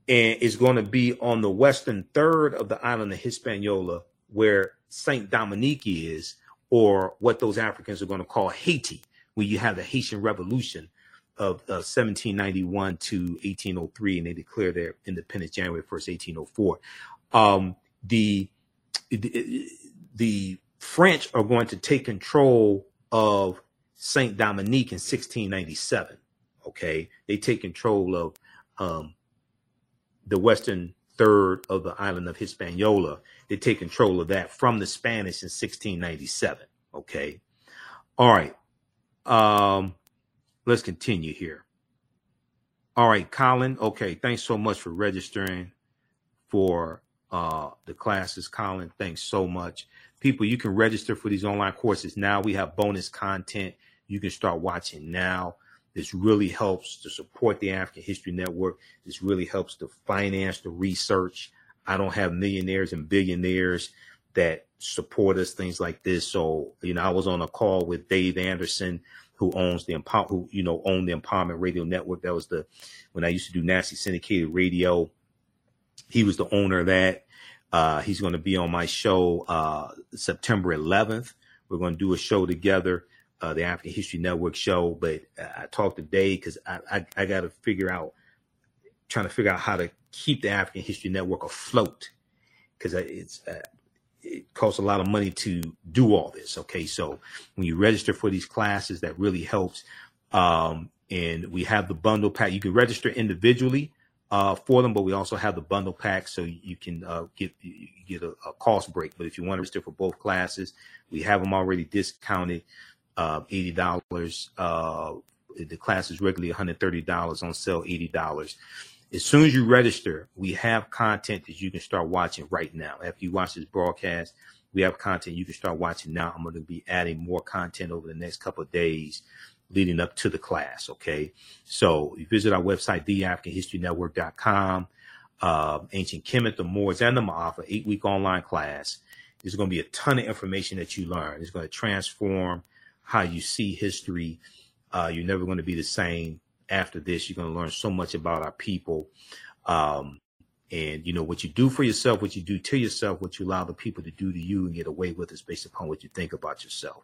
and it's going to be on the western third of the island of Hispaniola, where Saint Domingue is, or what those Africans are going to call Haiti, where you have the Haitian Revolution of 1791 to 1803, and they declare their independence January 1st, 1804. Um, the the French are going to take control of Saint Domingue in 1697. Okay, they take control of um, the western third of the island of Hispaniola. They take control of that from the Spanish in 1697. Okay, all right. Um, let's continue here. All right, Colin. Okay, thanks so much for registering for uh, the classes. Colin, thanks so much. People, you can register for these online courses now. We have bonus content you can start watching now. This really helps to support the African History Network. This really helps to finance the research. I don't have millionaires and billionaires that support us, things like this. So, you know, I was on a call with Dave Anderson, who owns the who you know owned the Empowerment Radio Network. That was the when I used to do nasty syndicated radio. He was the owner of that. Uh, he's going to be on my show uh, September 11th. We're going to do a show together, uh, the African History Network show. But I talked today because I, I, I got to figure out, trying to figure out how to keep the African History Network afloat because it's uh, it costs a lot of money to do all this. Okay, so when you register for these classes, that really helps. Um, and we have the bundle pack. You can register individually uh, for them, but we also have the bundle pack, so you can uh, get you get a, a, cost break. But if you want to register for both classes, we have them already discounted, uh, eighty dollars. Uh, the class is regularly one hundred thirty dollars on sale, eighty dollars. As soon as you register, we have content that you can start watching right now. After you watch this broadcast, we have content you can start watching now. I'm going to be adding more content over the next couple of days leading up to the class. Okay. So you visit our website, theafricanhistorynetwork.com, uh, ancient Kemet, the Moors, and the Ma'afa, eight week online class. There's going to be a ton of information that you learn. It's going to transform how you see history. Uh, you're never going to be the same after this. You're going to learn so much about our people. Um, and you know what you do for yourself, what you do to yourself, what you allow the people to do to you and get away with is based upon what you think about yourself.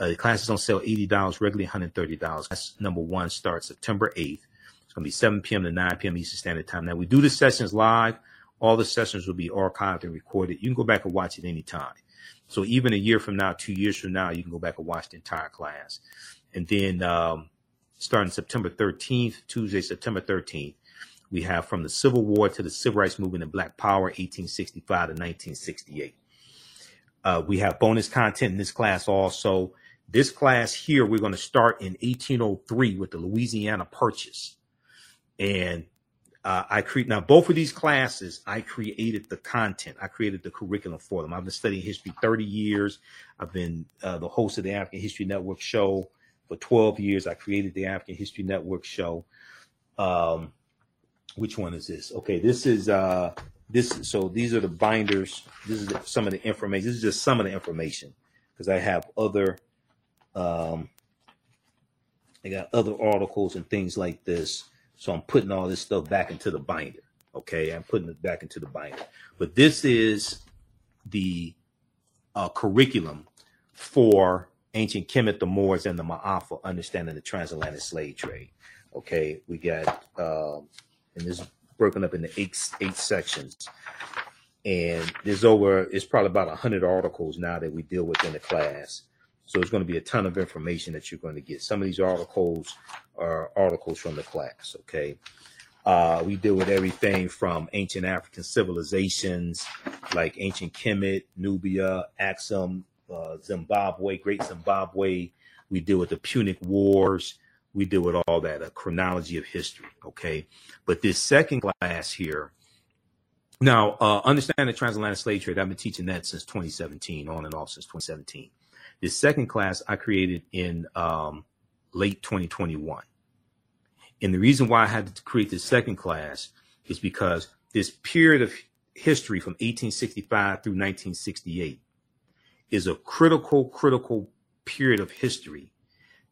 Uh, classes on sale $80, regularly $130. Class number one starts September 8th. It's going to be 7 p.m. to 9 p.m. Eastern Standard Time. Now, we do the sessions live. All the sessions will be archived and recorded. You can go back and watch it anytime. So even a year from now, two years from now, you can go back and watch the entire class. And then um, starting September 13th, Tuesday, September 13th, we have from the Civil War to the Civil Rights Movement and Black Power, 1865 to 1968. Uh, we have bonus content in this class also. This class here, we're going to start in 1803 with the Louisiana Purchase. And uh, I create now both of these classes. I created the content. I created the curriculum for them. I've been studying history 30 years. I've been uh, the host of the African History Network show for 12 years. I created the African History Network show. Um, which one is this? Okay, this is uh, this. So these are the binders. This is some of the information. This is just some of the information because I have other um, I got other articles and things like this. So I'm putting all this stuff back into the binder. Okay, I'm putting it back into the binder. But this is the uh, curriculum for ancient Kemet, the Moors, and the Ma'afa, understanding the transatlantic slave trade. Okay, we got, uh, and this is broken up into eight eight sections, and there's over it's probably about hundred articles now that we deal with in the class. So it's going to be a ton of information that you're going to get. Some of these articles are articles from the class. Okay. Uh, we deal with everything from ancient African civilizations like ancient Kemet, Nubia, Axum, uh, Zimbabwe, Great Zimbabwe. We deal with the Punic Wars. we deal with all that, a chronology of history. Okay. But this second class here, now, uh, understand the transatlantic slave trade. I've been teaching that since 2017, on and off since 2017. This second class I created in um, late 2021. And the reason why I had to create this second class is because this period of history from 1865 through 1968 is a critical, critical period of history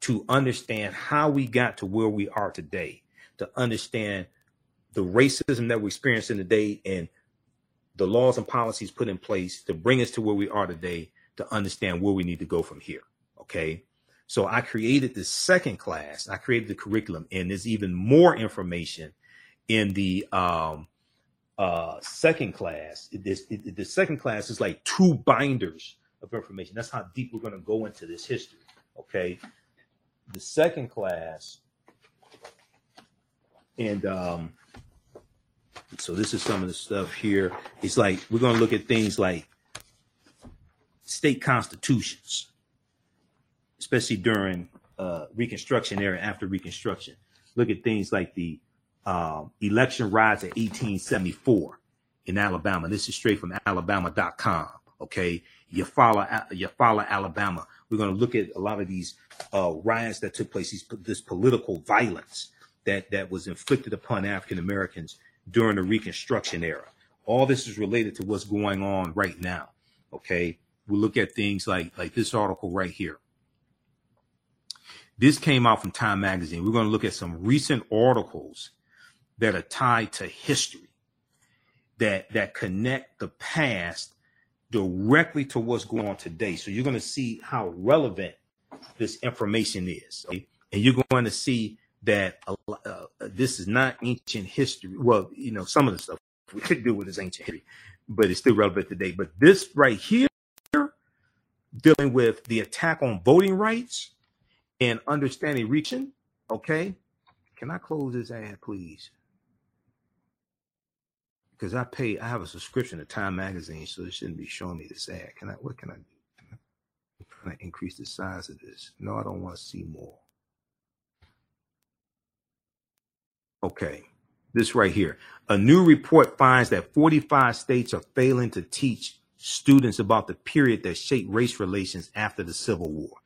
to understand how we got to where we are today, to understand the racism that we're experiencing today and the laws and policies put in place to bring us to where we are today to understand where we need to go from here. Okay. So I created the second class. I created the curriculum, and there's even more information in the um, uh, second class. This it, the second class is like two binders of information. That's how deep we're going to go into this history. Okay, the second class, and um, so this is some of the stuff here. It's like we're going to look at things like state constitutions, especially during uh, Reconstruction era, after Reconstruction. Look at things like the uh, election riots of 1874 in Alabama. This is straight from Alabama.com. Okay, you follow you follow Alabama. We're going to look at a lot of these uh, riots that took place, these, this political violence that that was inflicted upon African Americans during the Reconstruction era. All this is related to what's going on right now. Okay, we look at things like like this article right here. This came out from Time Magazine. We're going to look at some recent articles that are tied to history, that that connect the past directly to what's going on today. So you're going to see how relevant this information is, okay? and you're going to see that uh, this is not ancient history. Well, you know, some of the stuff we could do with this ancient history, but it's still relevant today. But this right here dealing with the attack on voting rights and understanding reaching. Okay. Can I close this ad, please? Because I pay, I have a subscription to Time Magazine, so it shouldn't be showing me this ad. Can I, what can I do? Can I increase the size of this? No, I don't want to see more. Okay. This right here. A new report finds that 45 states are failing to teach students about the period that shaped race relations after the Civil War.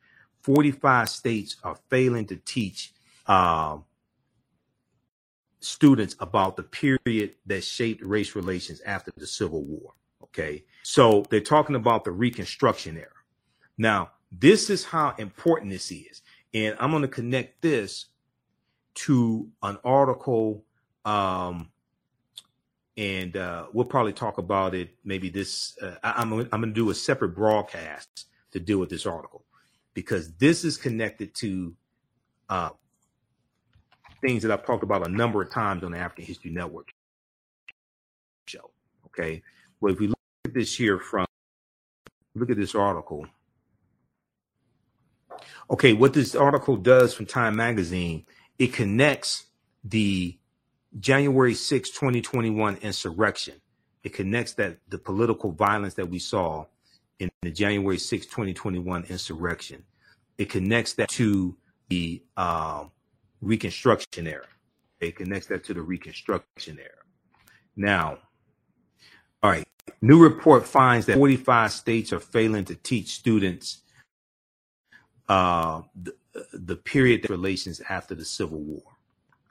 45 states are failing to teach uh, students about the period that shaped race relations after the Civil War. Okay. So they're talking about the Reconstruction era. Now, this is how important this is. And I'm going to connect this to an article um, and uh, we'll probably talk about it. Maybe this. Uh, I, am I'm, I'm going to do a separate broadcast to deal with this article because this is connected to uh, things that I've talked about a number of times on the African History Network show. Okay, well, if we look at this here from look at this article. Okay, what this article does from Time Magazine, it connects the January 6, 2021 insurrection. It connects that the political violence that we saw in the January 6, 2021 insurrection. It connects that to the uh, Reconstruction era. It connects that to the Reconstruction era. Now, all right, new report finds that 45 states are failing to teach students uh, the, the period relations after the Civil War.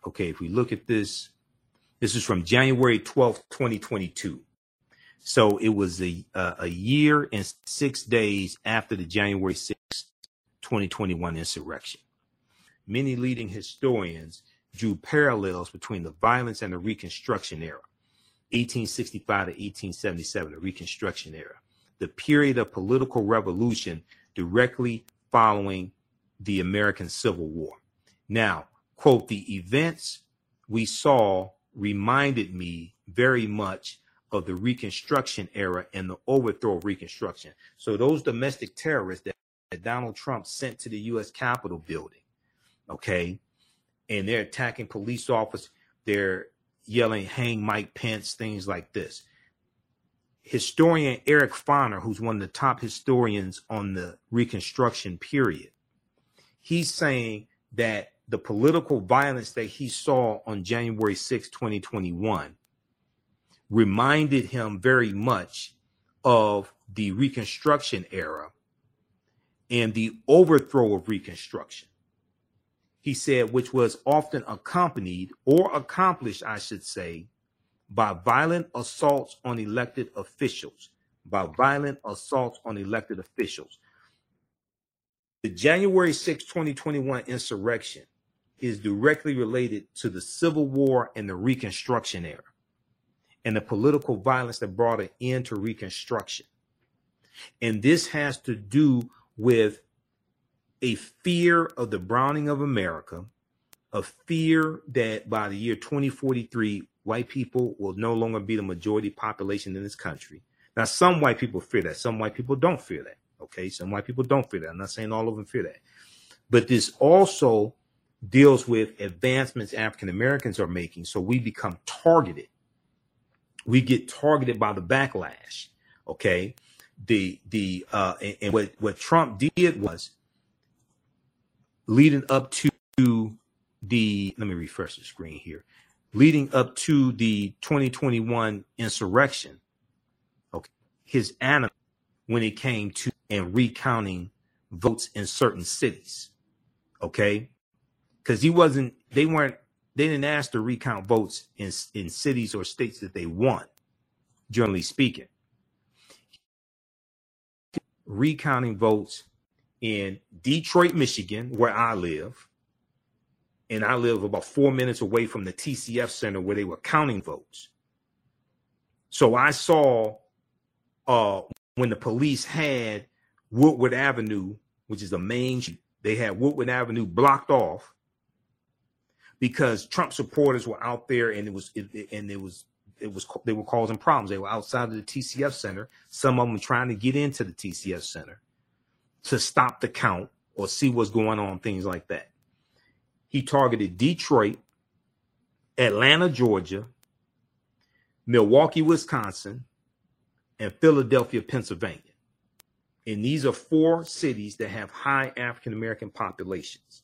Okay, if we look at this, this is from January 12th, 2022. So it was a, uh, a year and six days after the January 6th, 2021 insurrection. Many leading historians drew parallels between the violence and the Reconstruction era, 1865 to 1877, the Reconstruction era, the period of political revolution directly following the American Civil War. Now, quote, the events we saw reminded me very much of the Reconstruction era and the overthrow of Reconstruction. So those domestic terrorists that, that Donald Trump sent to the U.S. Capitol building, okay, and they're attacking police officers, they're yelling, hang Mike Pence, things like this. Historian Eric Foner, who's one of the top historians on the Reconstruction period, he's saying that the political violence that he saw on January 6, 2021, reminded him very much of the Reconstruction era and the overthrow of Reconstruction. He said, which was often accompanied or accomplished, I should say, by violent assaults on elected officials, by violent assaults on elected officials. The January 6, 2021 insurrection is directly related to the Civil War and the Reconstruction era and the political violence that brought an end to Reconstruction. And this has to do with a fear of the browning of America, a fear that by the year 2043, white people will no longer be the majority population in this country. Now, some white people fear that. Some white people don't fear that. Okay. Some white people don't fear that. I'm not saying all of them fear that. But this also deals with advancements African Americans are making. So we become targeted. We get targeted by the backlash. Okay. The, the, uh, and, and what, what Trump did was leading up to the, let me refresh the screen here, leading up to the 2021 insurrection. Okay. His animal when it came to and recounting votes in certain cities. Okay because he wasn't they weren't they didn't ask to recount votes in in cities or states that they won generally speaking. Recounting votes in detroit michigan where i live and i live about four minutes away from the tcf center where they were counting votes. So i saw uh when the police had woodward avenue which is the main street, they had woodward avenue blocked off because Trump supporters were out there and it was it, and it was it was they were causing problems. They were outside of the TCF center. Some of them trying to get into the TCF center to stop the count or see what's going on, things like that. He targeted Detroit, Atlanta, Georgia, Milwaukee, Wisconsin, and Philadelphia, Pennsylvania. And these are four cities that have high African American populations.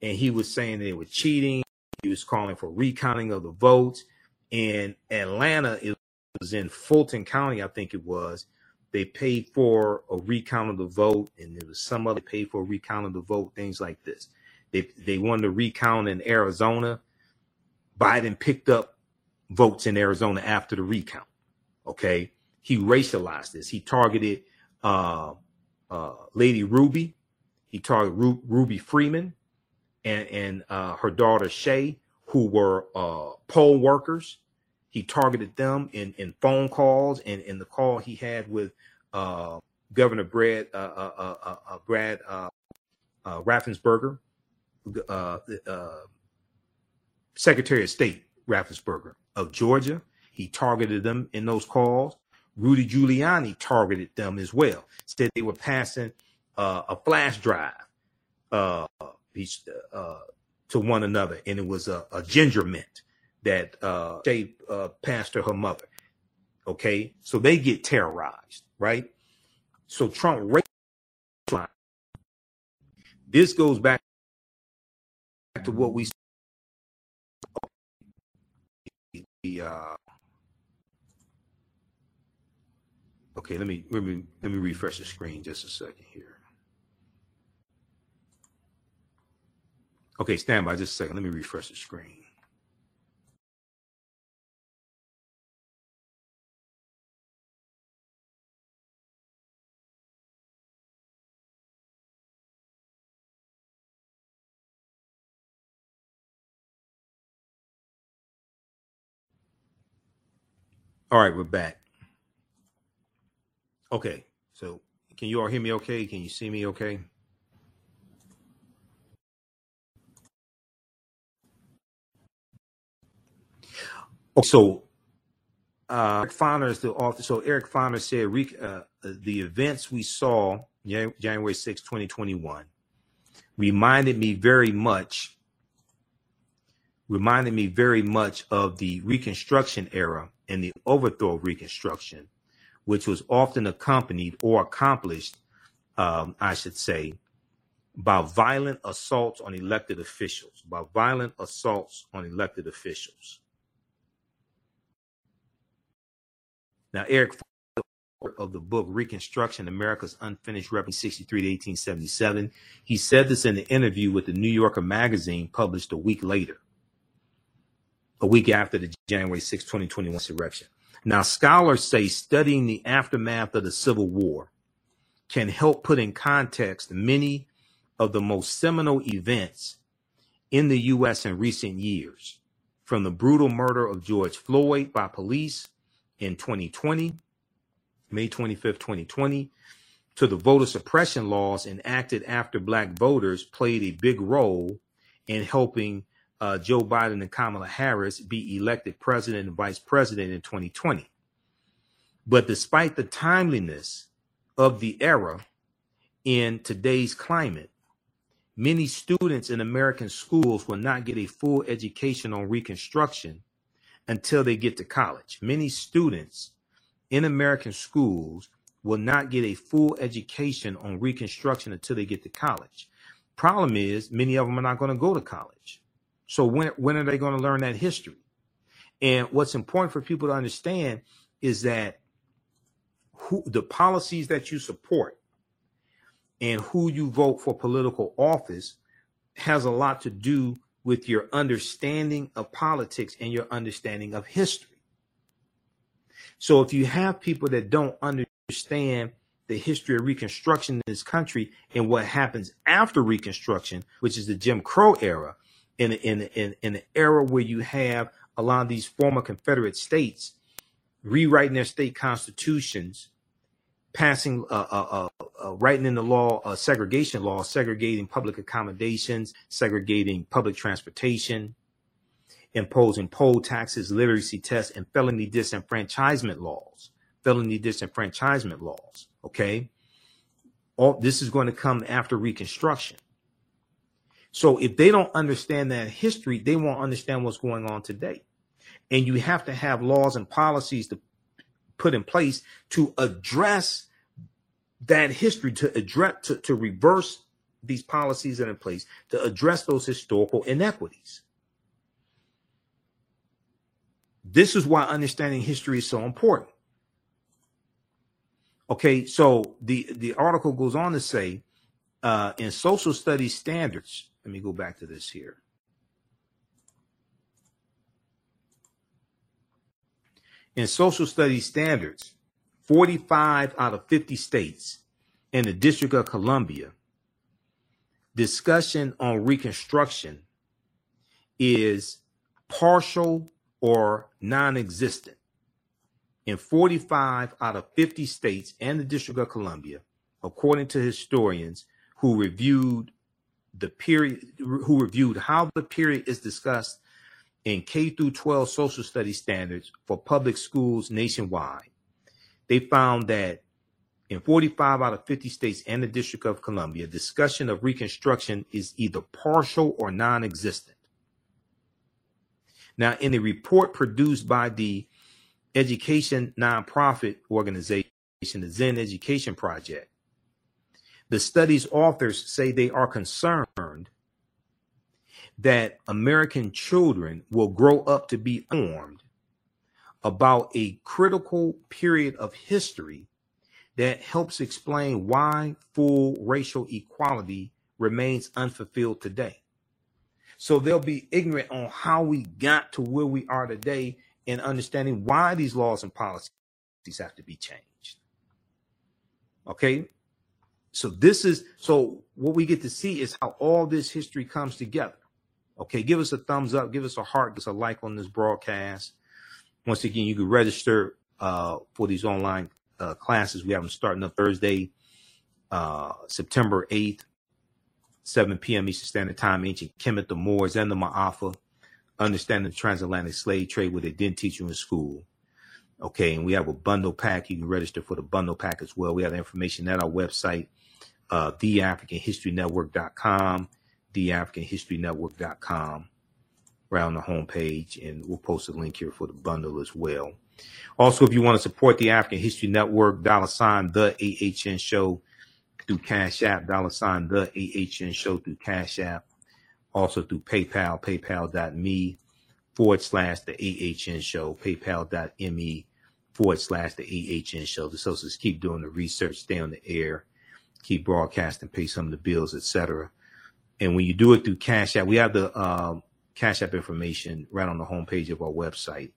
And he was saying they were cheating, he was calling for recounting of the votes. In Atlanta, it was in Fulton County, I think it was. They paid for a recount of the vote, and there was some other paid for a recount of the vote, things like this. They they wanted to recount in Arizona. Biden picked up votes in Arizona after the recount. Okay, he racialized this. He targeted uh, uh, Lady Ruby. He targeted Ru- Ruby Freeman and and uh, her daughter Shaye, who were uh, poll workers. He targeted them in in phone calls and in the call he had with uh, Governor Brad uh, uh, uh, Brad Raffensperger, Secretary of State Raffensperger of Georgia. He targeted them in those calls. Rudy Giuliani targeted them as well. Said they were passing a flash drive uh, uh, to one another, and it was a, a ginger mint that uh, uh, passed to her mother. Okay, so they get terrorized, right? So Trump this goes back to what we the uh, okay let me let me let me refresh the screen just a second here Okay, stand by just a second. Let me refresh the screen. All right, we're back. Okay, so can you all hear me okay? Can you see me okay? So uh, Eric Foner is the author. So Eric Foner said uh, the events we saw January 6, 2021 reminded me very much reminded me very much of the Reconstruction era and the overthrow of Reconstruction, which was often accompanied or accomplished, um, I should say, by violent assaults on elected officials, by violent assaults on elected officials. Now, Eric of the book Reconstruction America's Unfinished Record 63 to 1877, he said this in an interview with the New Yorker magazine published a week later, a week after the January 6, 2021 insurrection. Now, scholars say studying the aftermath of the Civil War can help put in context many of the most seminal events in the U.S. in recent years, from the brutal murder of George Floyd by police in 2020, May 25th, 2020, to the voter suppression laws enacted after black voters played a big role in helping uh, Joe Biden and Kamala Harris be elected president and vice president in 2020. But despite the timeliness of the era in today's climate, many students in American schools will not get a full education on Reconstruction until they get to college. Many students in American schools will not get a full education on Reconstruction until they get to college. Problem is, many of them are not going to go to college. So when when are they going to learn that history? And what's important for people to understand is that who the policies that you support and who you vote for political office has a lot to do with your understanding of politics and your understanding of history. So if you have people that don't understand the history of Reconstruction in this country and what happens after Reconstruction, which is the Jim Crow era, in in in, in an era where you have a lot of these former Confederate states rewriting their state constitutions passing, uh, uh, uh, uh, writing in the law, uh, segregation law, segregating public accommodations, segregating public transportation, imposing poll taxes, literacy tests, and felony disenfranchisement laws. Felony disenfranchisement laws. Okay. All this is going to come after Reconstruction. So if they don't understand that history, they won't understand what's going on today. And you have to have laws and policies to put in place to address that history, to address, to, to reverse these policies that are in place, to address those historical inequities. This is why understanding history is so important. Okay, so the, the article goes on to say uh, in social studies standards, let me go back to this here. In social studies standards, 45 out of 50 states in the District of Columbia, discussion on Reconstruction is partial or non existent. In 45 out of 50 states and the District of Columbia, according to historians who reviewed the period, who reviewed how the period is discussed in K through 12 social studies standards for public schools nationwide. They found that in 45 out of 50 states and the District of Columbia, discussion of Reconstruction is either partial or non existent. Now, in the report produced by the education nonprofit organization, the Zinn Education Project, the study's authors say they are concerned that American children will grow up to be informed about a critical period of history that helps explain why full racial equality remains unfulfilled today. So they'll be ignorant on how we got to where we are today and understanding why these laws and policies have to be changed. Okay. So this is so what we get to see is how all this history comes together. Okay, give us a thumbs up, give us a heart, give us a like on this broadcast. Once again, you can register uh, for these online uh, classes. We have them starting up Thursday, uh, September 8th, 7 p.m. Eastern Standard Time. Ancient Kemet, the Moors, and the Ma'afa. Understanding the transatlantic slave trade, where they didn't teach you in school. Okay, and we have a bundle pack. You can register for the bundle pack as well. We have information at our website, uh, theafricanhistorynetwork.com theafricanhistorynetwork.com right on the homepage, and we'll post a link here for the bundle as well. Also, if you want to support the African History Network, dollar sign the AHN show, through Cash App, dollar sign the AHN show through Cash App, also through PayPal, paypal.me forward slash the AHN show, paypal.me forward slash the AHN show. The socials keep doing the research, stay on the air, keep broadcasting, pay some of the bills, etc. And when you do it through Cash App, we have the um, Cash App information right on the homepage of our website.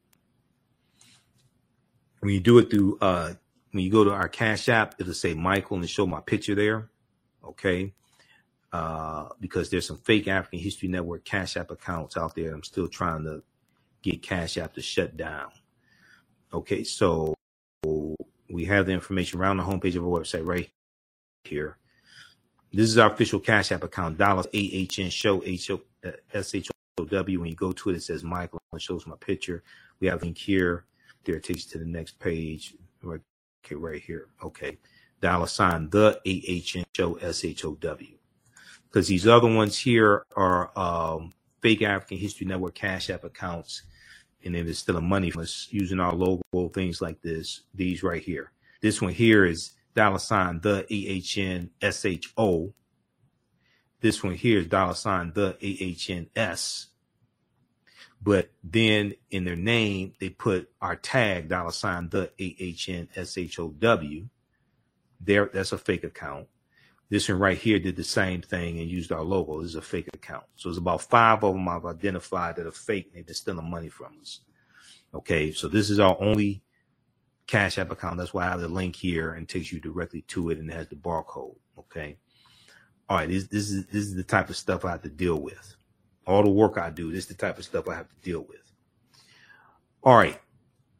When you do it through, uh, when you go to our Cash App, it'll say Michael and show my picture there. Okay. Uh, because there's some fake African History Network Cash App accounts out there. I'm still trying to get Cash App to shut down. Okay, so we have the information around the homepage of our website right here. This is our official Cash App account, dollars AHN show H O S H O W. When you go to it, it says Michael and shows my picture. We have a link here. There it takes you to the next page. Okay, right here. Okay. Dollar sign the AHN show S H O W. Because these other ones here are um, fake African History Network Cash App accounts and then it's still a money from us using our logo, things like this. These right here. This one here is dollar sign the AHN SHO. This one here is dollar sign the AHNS. But then in their name, they put our tag dollar sign the AHN SHOW. There, that's a fake account. This one right here did the same thing and used our logo. This is a fake account. So it's about five of them I've identified that are fake and they've been stealing money from us. Okay, so this is our only Cash App account. That's why I have the link here and takes you directly to it and it has the barcode. Okay. All right, this, this is this is the type of stuff I have to deal with. All the work I do, this is the type of stuff I have to deal with. All right.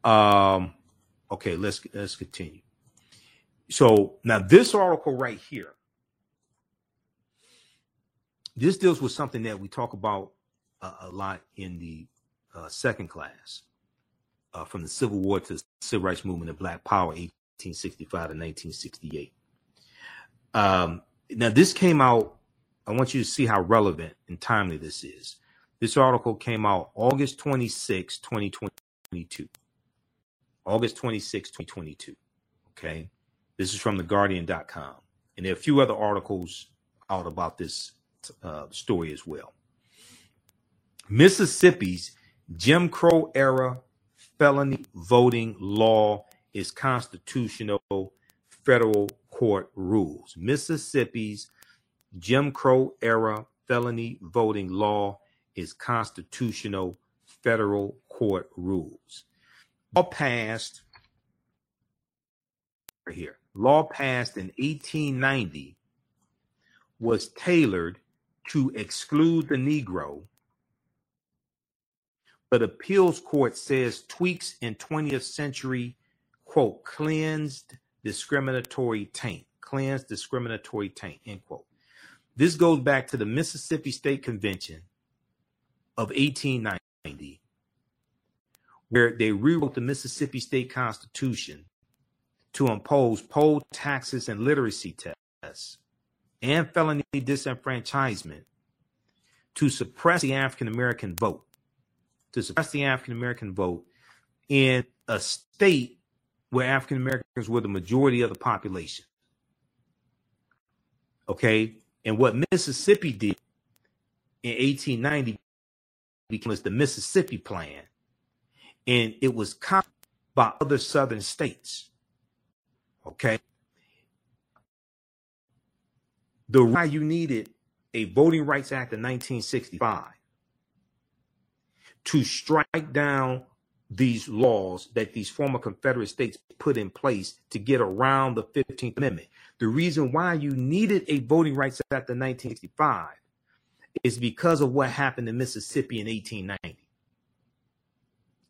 Um, okay, let's let's continue. So now this article right here this deals with something that we talk about a lot in the uh, second class, uh, from the Civil War to the Civil Rights Movement of Black Power, 1865 to 1968. Um, now, this came out. I want you to see how relevant and timely this is. This article came out August 26, 2022. August 26, 2022. Okay. This is from theguardian.com. And there are a few other articles out about this uh, story as well. Mississippi's Jim Crow era felony voting law is constitutional federal court rules. Mississippi's Jim Crow era felony voting law is constitutional federal court rules. Law passed here. Law passed in 1890 was tailored to exclude the Negro, but appeals court says tweaks in 20th century, quote, cleansed discriminatory taint, cleansed discriminatory taint, end quote. This goes back to the Mississippi State Convention of 1890, where they rewrote the Mississippi State Constitution to impose poll taxes and literacy tests and felony disenfranchisement to suppress the African American vote, to suppress the African American vote in a state where African Americans were the majority of the population. Okay. And what Mississippi did in 1890 was the Mississippi Plan. And it was copied by other southern states. Okay the why you needed a Voting Rights Act of 1965 to strike down these laws that these former Confederate states put in place to get around the 15th Amendment. The reason why you needed a Voting Rights Act of 1965 is because of what happened in Mississippi in 1890.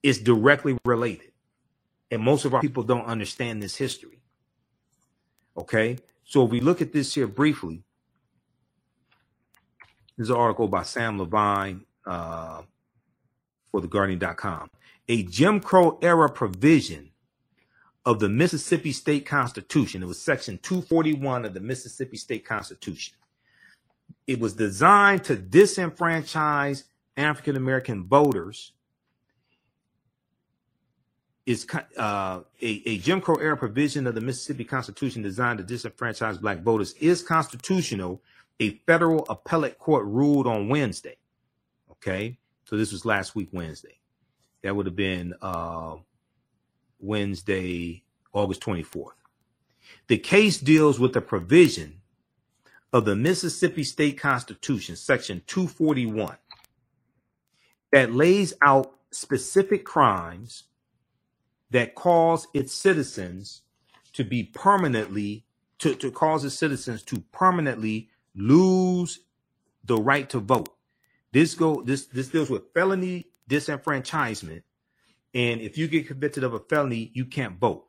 It's directly related. And most of our people don't understand this history. Okay. So if we look at this here briefly, this is an article by Sam Levine uh, for theguardian.com. A Jim Crow era provision of the Mississippi State Constitution. It was section 241 of the Mississippi State Constitution. It was designed to disenfranchise African American voters is uh, a, a Jim Crow era provision of the Mississippi Constitution designed to disenfranchise black voters is constitutional. A federal appellate court ruled on Wednesday. Okay, so this was last week Wednesday. That would have been uh, Wednesday, August 24th. The case deals with the provision of the Mississippi State Constitution, Section 241, that lays out specific crimes that cause its citizens to be permanently to, to cause its citizens to permanently lose the right to vote. This go this this deals with felony disenfranchisement. And if you get convicted of a felony, you can't vote.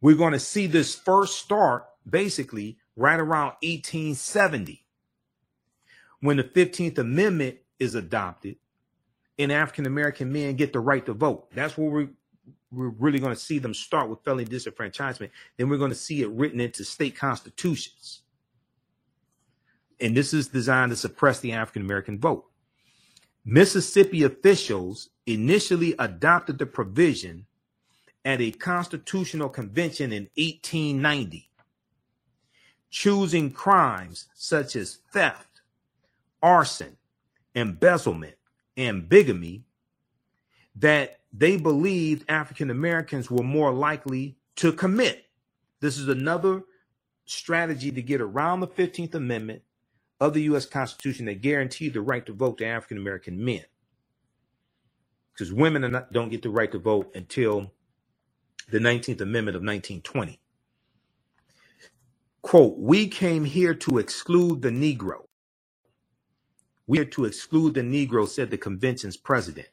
We're going to see this first start basically right around 1870 when the 15th Amendment is adopted and African American men get the right to vote. That's where we we're really going to see them start with felony disenfranchisement. Then we're going to see it written into state constitutions. And this is designed to suppress the African American vote. Mississippi officials initially adopted the provision at a constitutional convention in 1890, choosing crimes such as theft, arson, embezzlement, and bigamy that they believed African Americans were more likely to commit. This is another strategy to get around the 15th Amendment of the U.S. Constitution that guaranteed the right to vote to African American men. Because women not, don't get the right to vote until the 19th Amendment of 1920. Quote, we came here to exclude the Negro. We are to exclude the Negro, said the convention's president.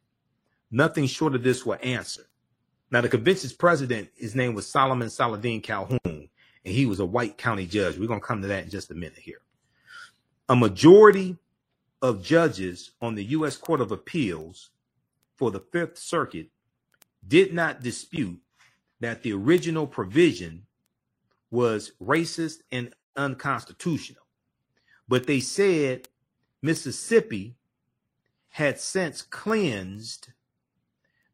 Nothing short of this will answer. Now, the convention's president, his name was Solomon Saladin Calhoon, and he was a white county judge. We're going to come to that in just a minute here. A majority of judges on the U.S. Court of Appeals for the Fifth Circuit did not dispute that the original provision was racist and unconstitutional. But they said Mississippi had since cleansed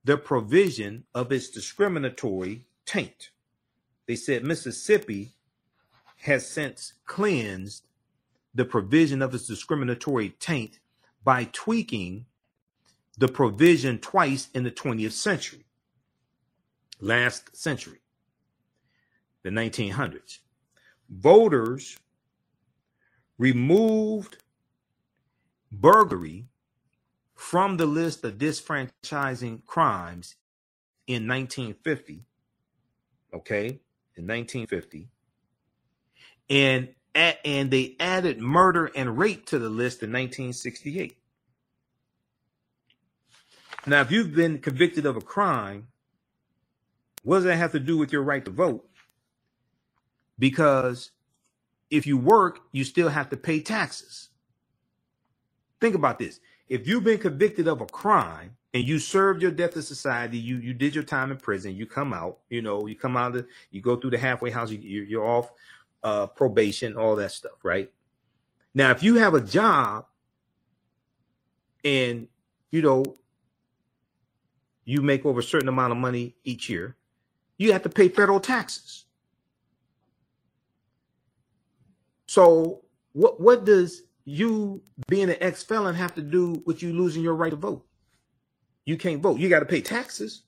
the provision of its discriminatory taint. They said Mississippi has since cleansed the provision of its discriminatory taint by tweaking the provision twice in the 20th century, last century, the 1900s. Voters removed burglary from the list of disfranchising crimes in 1950. Okay, in 1950, and and they added murder and rape to the list in 1968. Now, if you've been convicted of a crime, what does that have to do with your right to vote? Because if you work, you still have to pay taxes. Think about this if you've been convicted of a crime and you served your death to society, you you did your time in prison, you come out, you know, you come out of, you go through the halfway house, you, you're off uh, probation, all that stuff, right? Now, if you have a job and you know you make over a certain amount of money each year, you have to pay federal taxes. So what what does you being an ex felon have to do with you losing your right to vote. You can't vote. You got to pay taxes.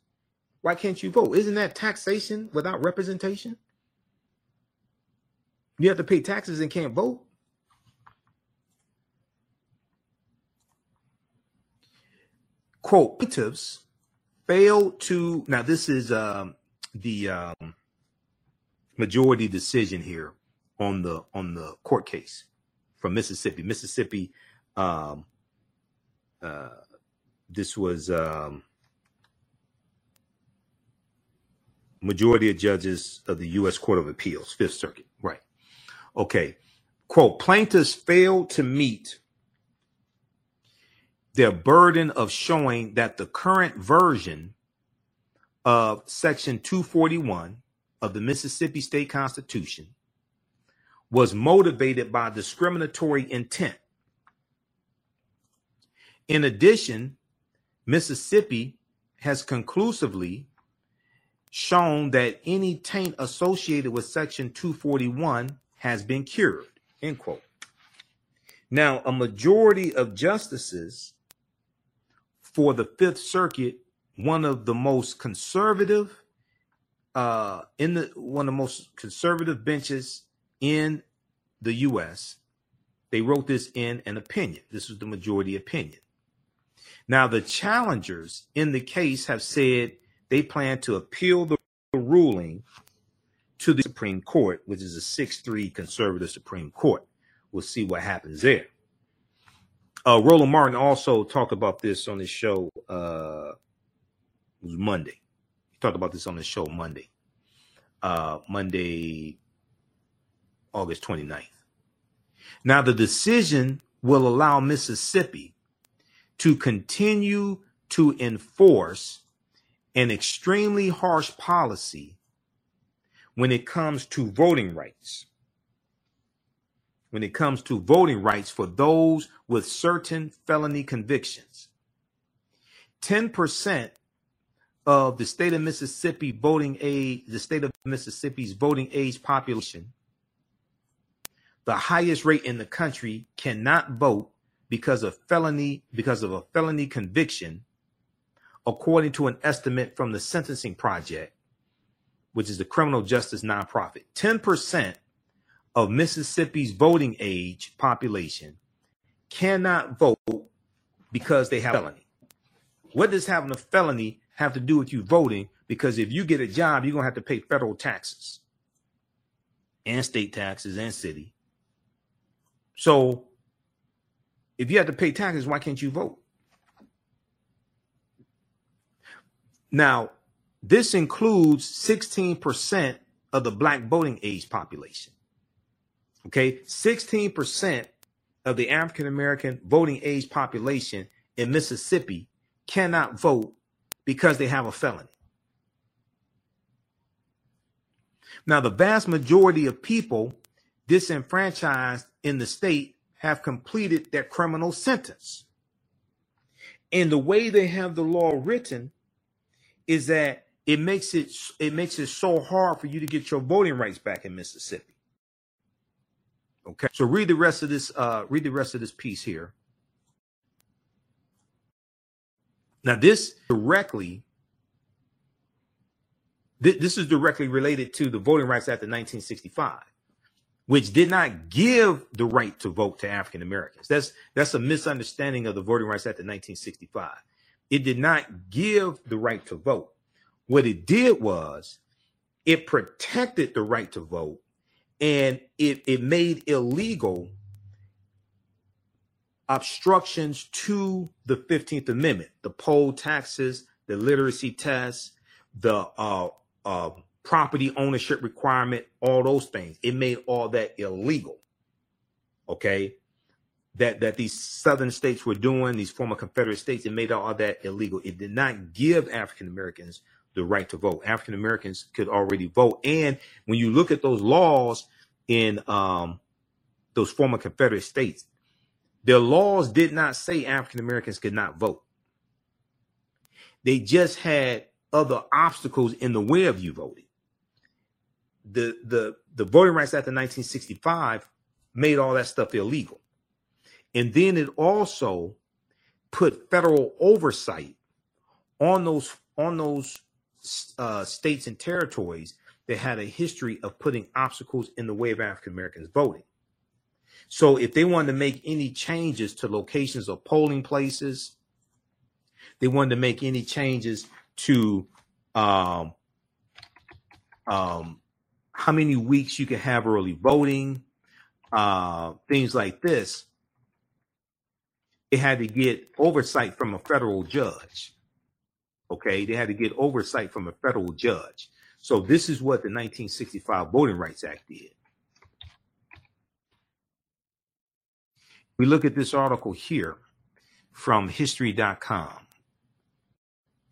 Why can't you vote? Isn't that taxation without representation? You have to pay taxes and can't vote. Quote, plaintiffs failed to, now this is um, the um, majority decision here on the on the court case from Mississippi. Mississippi, um, uh, this was um, majority of judges of the U.S. Court of Appeals, Fifth Circuit. Right. Okay. Quote, plaintiffs failed to meet their burden of showing that the current version of Section 241 of the Mississippi State Constitution was motivated by discriminatory intent. In addition, Mississippi has conclusively shown that any taint associated with Section 241 has been cured. End quote. Now, a majority of justices for the Fifth Circuit, one of the most conservative, uh, in the one of the most conservative benches in the U.S. They wrote this in an opinion. This was the majority opinion. Now, the challengers in the case have said they plan to appeal the ruling to the Supreme Court, which is a 6 3 conservative Supreme Court. We'll see what happens there. Uh, Roland Martin also talked about this on his show. Uh, it was Monday. He talked about this on his show Monday. Uh, Monday, August 29th. Now, the decision will allow Mississippi to continue to enforce an extremely harsh policy when it comes to voting rights. When it comes to voting rights for those with certain felony convictions. 10% of the state of Mississippi voting age, the state of Mississippi's voting age population, the highest rate in the country cannot vote because of felony because of a felony conviction according to an estimate from the sentencing project which is the criminal justice nonprofit. 10% of mississippi's voting age population cannot vote because they have a felony. What does having a felony have to do with you voting? Because if you get a job you're going to have to pay federal taxes and state taxes and city. So if you have to pay taxes, why can't you vote? Now, this includes 16% of the black voting age population. Okay, 16% of the African American voting age population in Mississippi cannot vote because they have a felony. Now, the vast majority of people disenfranchised in the state have completed their criminal sentence. And the way they have the law written is that it makes it it makes it so hard for you to get your voting rights back in Mississippi. Okay. So read the rest of this uh read the rest of this piece here. Now this directly th- this is directly related to the Voting Rights Act of 1965 which did not give the right to vote to African Americans. That's that's a misunderstanding of the Voting Rights Act of 1965. It did not give the right to vote. What it did was it protected the right to vote and it, it made illegal obstructions to the 15th Amendment, the poll taxes, the literacy tests, the uh, uh, property ownership requirement, all those things. It made all that illegal. Okay. That that these southern states were doing, these former Confederate states, it made all that illegal. It did not give African Americans the right to vote. African Americans could already vote. And when you look at those laws in um, those former Confederate states, their laws did not say African Americans could not vote. They just had other obstacles in the way of you voting the the the Voting Rights Act of 1965 made all that stuff illegal. And then it also put federal oversight on those on those uh, states and territories that had a history of putting obstacles in the way of African Americans voting. So if they wanted to make any changes to locations of polling places, they wanted to make any changes to um, um, how many weeks you can have early voting, uh, things like this. It had to get oversight from a federal judge. Okay, they had to get oversight from a federal judge. So this is what the 1965 Voting Rights Act did. We look at this article here from history.com.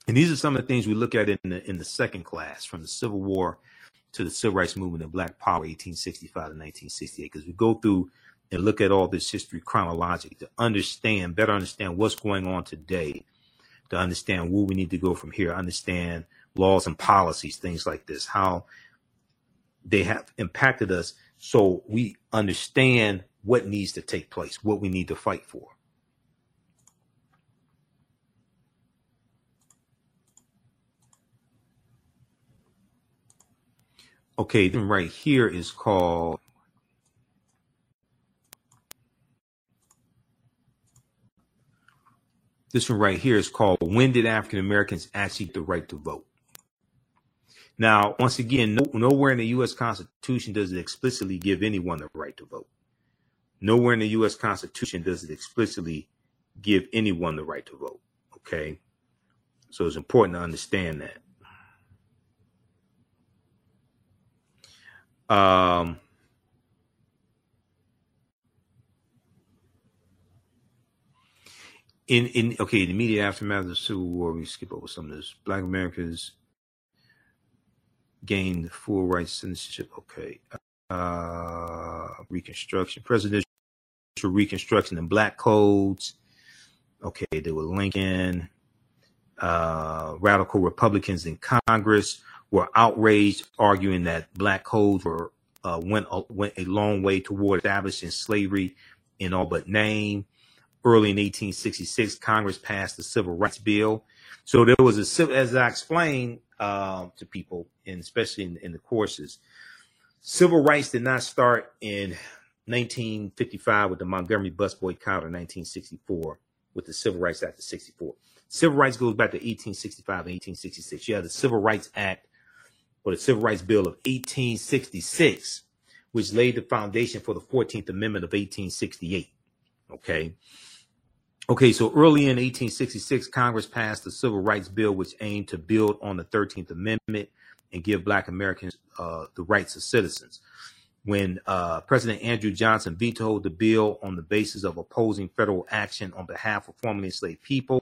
And these are some of the things we look at in the in the second class from the Civil War to the civil rights movement and black power 1865 to 1968 because we go through and look at all this history chronologically to understand better understand what's going on today to understand where we need to go from here understand laws and policies, things like this, how they have impacted us so we understand what needs to take place, what we need to fight for. Okay, then right here is called this one right here is called When Did African Americans Actually the Right to Vote? Now, once again, no, nowhere in the U.S. Constitution does it explicitly give anyone the right to vote. Nowhere in the U.S. Constitution does it explicitly give anyone the right to vote. Okay. So it's important to understand that. Um, in in okay, the immediate aftermath of the Civil War, we skip over some of this. Black Americans gained full rights citizenship. Okay, uh, Reconstruction, presidential Reconstruction, and Black codes. Okay, there were Lincoln. Uh, radical Republicans in Congress were outraged, arguing that black codes were uh, went a, went a long way toward establishing slavery in all but name. Early in 1866, Congress passed the Civil Rights Bill. So there was a as I explained uh, to people, and especially in, in the courses, civil rights did not start in 1955 with the Montgomery bus boycott in 1964 with the Civil Rights Act of 64. Civil rights goes back to 1865 and 1866. You have the Civil Rights Act or the Civil Rights Bill of 1866, which laid the foundation for the 14th Amendment of 1868. Okay. Okay, so early in 1866, Congress passed the Civil Rights Bill, which aimed to build on the 13th Amendment and give Black Americans uh, the rights of citizens. When uh, President Andrew Johnson vetoed the bill on the basis of opposing federal action on behalf of formerly enslaved people,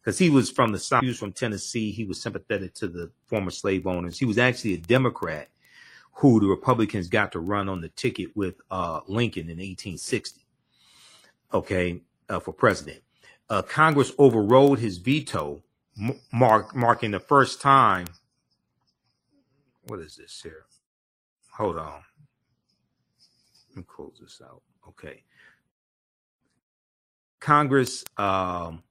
because he was from the South, he was from Tennessee. He was sympathetic to the former slave owners. He was actually a Democrat who the Republicans got to run on the ticket with uh, Lincoln in 1860. Okay, uh, for president. Uh, Congress overrode his veto, mark, marking the first time. What is this here? Hold on. Let me close this out. Okay. Congress um,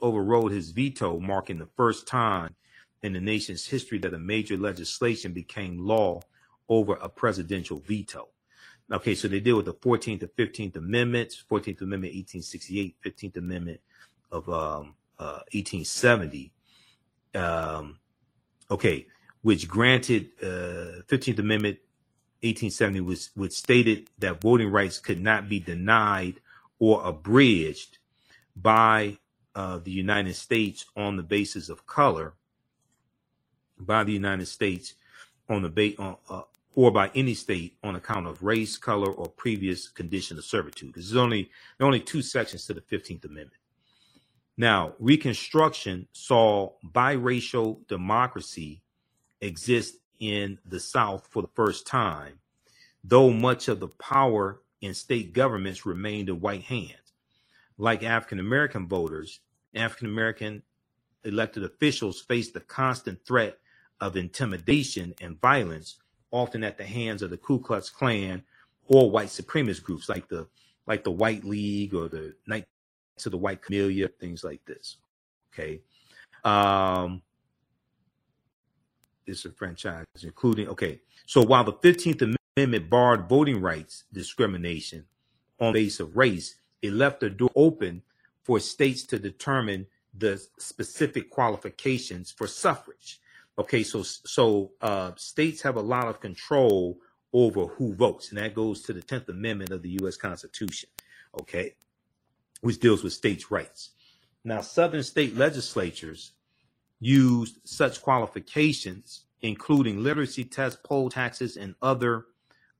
overrode his veto, marking the first time in the nation's history that a major legislation became law over a presidential veto. Okay, so they deal with the 14th and 15th Amendments, 14th Amendment 1868, 15th Amendment of um, uh, 1870. Um, okay, which granted uh, 15th Amendment 1870 was which stated that voting rights could not be denied or abridged by uh, the United States on the basis of color by the United States on the ba- on, uh, or by any state on account of race, color, or previous condition of servitude. There's only there are only two sections to the Fifteenth Amendment. Now, Reconstruction saw biracial democracy exist in the South for the first time, though much of the power in state governments remained in white hands. Like African American voters, African American elected officials faced the constant threat of intimidation and violence, often at the hands of the Ku Klux Klan or white supremacist groups like the like the White League or the Knights of the White Camellia, things like this. Okay. Um, this is franchise, including okay. So while the 15th Amendment barred voting rights discrimination on the basis of race, it left the door open for states to determine the specific qualifications for suffrage. Okay, so so uh, states have a lot of control over who votes, and that goes to the Tenth Amendment of the U.S. Constitution. Okay, which deals with states' rights. Now, Southern state legislatures used such qualifications, including literacy tests, poll taxes, and other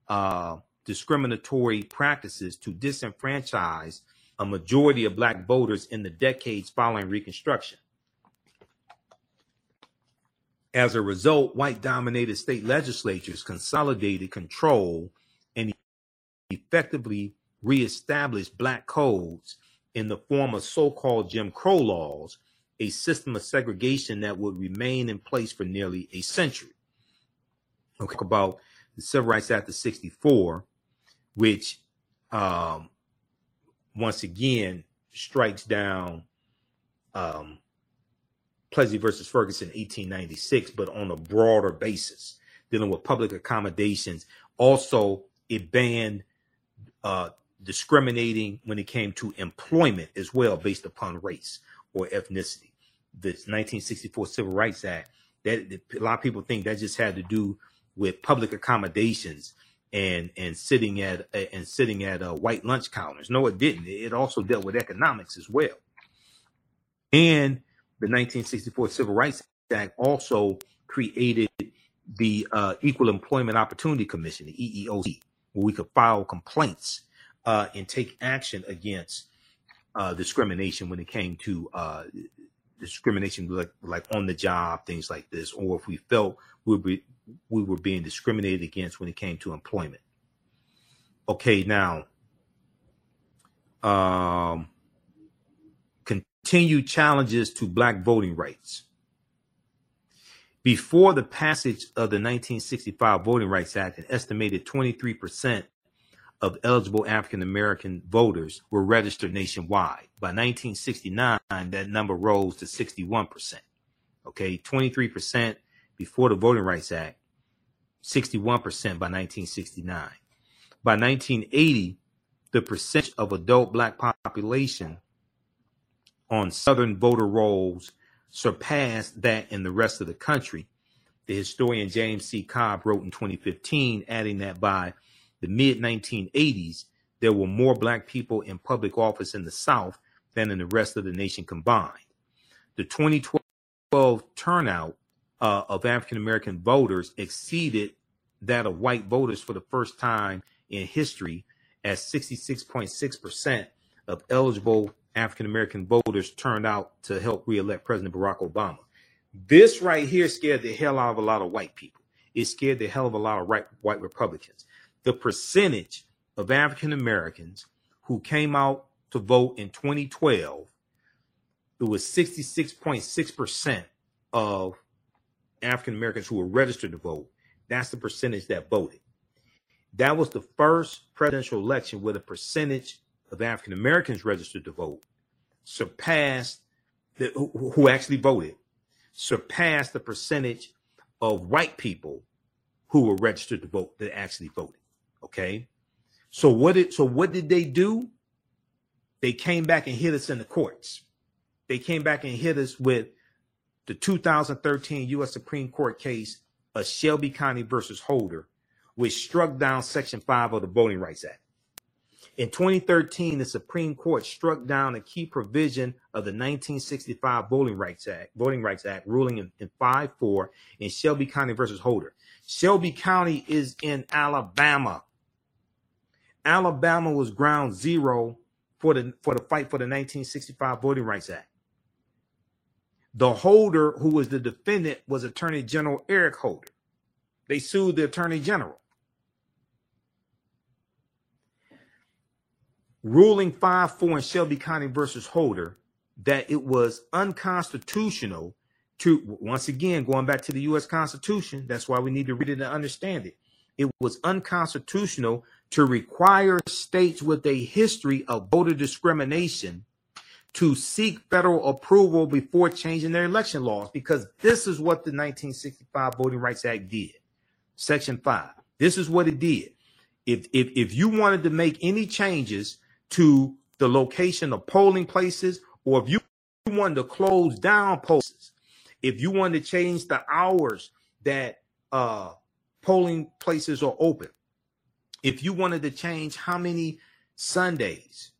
uh, discriminatory practices, to disenfranchise a majority of black voters in the decades following Reconstruction. As a result, white dominated state legislatures consolidated control and effectively reestablished black codes in the form of so called Jim Crow laws a system of segregation that would remain in place for nearly a century. Okay, about the Civil Rights Act of 64, which um, once again strikes down um, Plessy versus Ferguson 1896, but on a broader basis, dealing with public accommodations. Also, it banned uh, discriminating when it came to employment as well, based upon race or ethnicity. The 1964 Civil Rights Act, that a lot of people think that just had to do with public accommodations and and sitting at and sitting at uh, white lunch counters. No, it didn't. It also dealt with economics as well. And the 1964 Civil Rights Act also created the uh, Equal Employment Opportunity Commission, the EEOC, where we could file complaints uh, and take action against uh, discrimination when it came to uh, discrimination, like, like on the job, things like this, or if we felt we were, we were being discriminated against when it came to employment. Okay, now, um, continued challenges to black voting rights. Before the passage of the 1965 Voting Rights Act, an estimated 23% of eligible African American voters were registered nationwide. By 1969, that number rose to 61%. Okay, 23% before the Voting Rights Act, 61% by 1969. By 1980, the percentage of adult black population on Southern voter rolls surpassed that in the rest of the country. The historian James C. Cobb wrote in 2015, adding that by the mid 1980s, there were more black people in public office in the South than in the rest of the nation combined. The 2012 turnout uh, of African American voters exceeded that of white voters for the first time in history, as 66.6% of eligible African American voters turned out to help reelect President Barack Obama. This right here scared the hell out of a lot of white people. It scared the hell out of a lot of right, white Republicans. The percentage of African Americans who came out to vote in 2012, it was 66.6% of African Americans who were registered to vote. That's the percentage that voted. That was the first presidential election where the percentage of African Americans registered to vote surpassed the, who, who actually voted surpassed the percentage of white people who were registered to vote that actually voted. Okay. So what did so what did they do? They came back and hit us in the courts. They came back and hit us with the 2013 U.S. Supreme Court case of Shelby County versus Holder, which struck down Section 5 of the Voting Rights Act. In 2013, the Supreme Court struck down a key provision of the 1965 Voting Rights Act, Voting Rights Act, ruling in, in 5-4 in Shelby County versus Holder. Shelby County is in Alabama. Alabama was ground zero for the for the fight for the 1965 Voting Rights Act. The holder, who was the defendant, was Attorney General Eric Holder. They sued the Attorney General. Ruling 5-4 in Shelby County versus Holder that it was unconstitutional to once again going back to the US Constitution, that's why we need to read it and understand it. It was unconstitutional to require states with a history of voter discrimination to seek federal approval before changing their election laws because this is what the 1965 Voting Rights Act did. Section 5. This is what it did. If if if you wanted to make any changes to the location of polling places, or if you wanted to close down places, if you wanted to change the hours that uh, polling places are open, if you wanted to change how many Sundays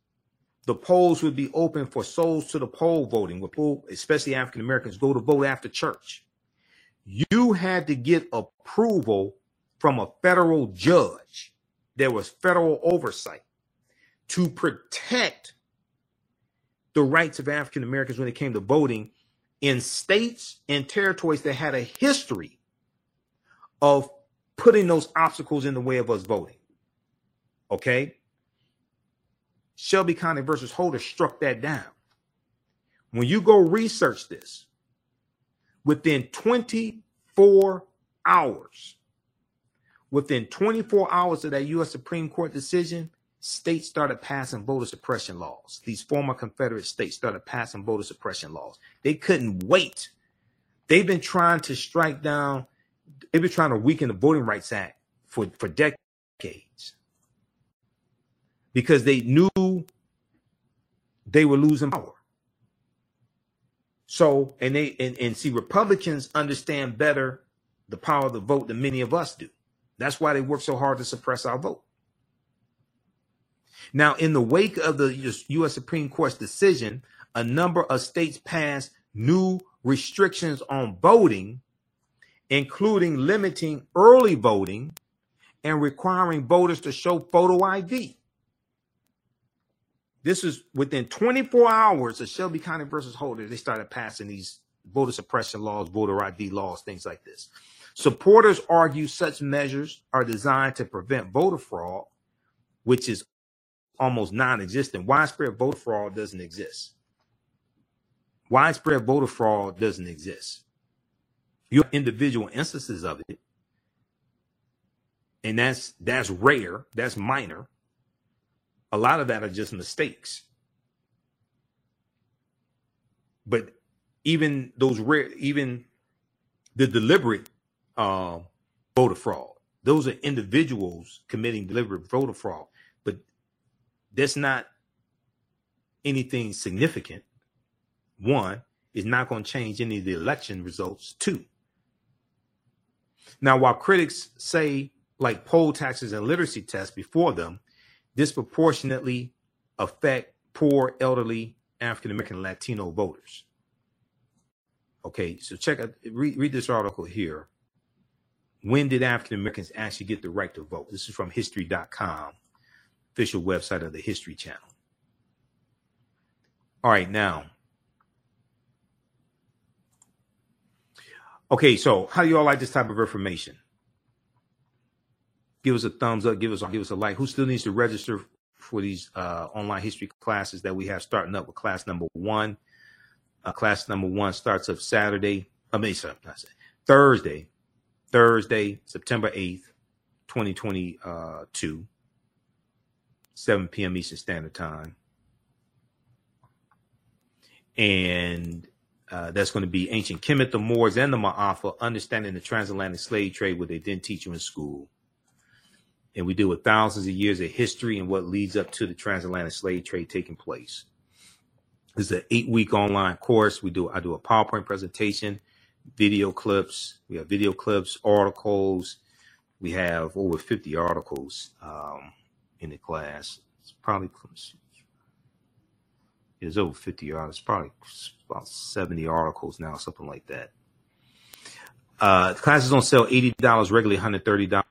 the polls would be open for souls to the poll voting, people, especially African Americans, go to vote after church. You had to get approval from a federal judge. There was federal oversight to protect the rights of African Americans when it came to voting in states and territories that had a history of putting those obstacles in the way of us voting. Okay? Shelby County versus Holder struck that down. When you go research this, within 24 hours, within 24 hours of that U.S. Supreme Court decision, states started passing voter suppression laws. These former Confederate states started passing voter suppression laws. They couldn't wait. They've been trying to strike down, they've been trying to weaken the Voting Rights Act for, for decades because they knew they were losing power. So, and they and, and see Republicans understand better the power of the vote than many of us do. That's why they work so hard to suppress our vote. Now, in the wake of the U.S. Supreme Court's decision, a number of states passed new restrictions on voting, including limiting early voting and requiring voters to show photo ID. This is within 24 hours of Shelby County versus Holder. They started passing these voter suppression laws, voter ID laws, things like this. Supporters argue such measures are designed to prevent voter fraud, which is almost non-existent. Widespread voter fraud doesn't exist. Widespread voter fraud doesn't exist. You have individual instances of it, and that's that's rare, that's minor. A lot of that are just mistakes. But even those rare, even the deliberate uh, voter fraud, those are individuals committing deliberate voter fraud that's not anything significant. One, is not going to change any of the election results. Two, now while critics say like poll taxes and literacy tests before them disproportionately affect poor, elderly, African American, Latino voters. Okay, so check out read, read this article here. When did African Americans actually get the right to vote? This is from history.com official website of the History Channel. All right, now. Okay, so how do you all like this type of information? Give us a thumbs up. Give us a, give us a like. Who still needs to register for these uh, online history classes that we have starting up with class number one? Uh, class number one starts up Saturday. I mean, sorry, Thursday, Thursday, September eighth, twenty twenty two. 7 p.m. Eastern Standard Time. And uh, that's going to be ancient Kemet, the Moors, and the Ma'afa, understanding the transatlantic slave trade, what they didn't teach you in school. And we deal with thousands of years of history and what leads up to the transatlantic slave trade taking place. This is an eight-week online course. We do I do a PowerPoint presentation, video clips. We have video clips, articles. We have over 50 articles. Um, in the class. It's probably it's over 50 articles, probably about 70 articles now, something like that. Uh, the class is on sale $80, regularly $130.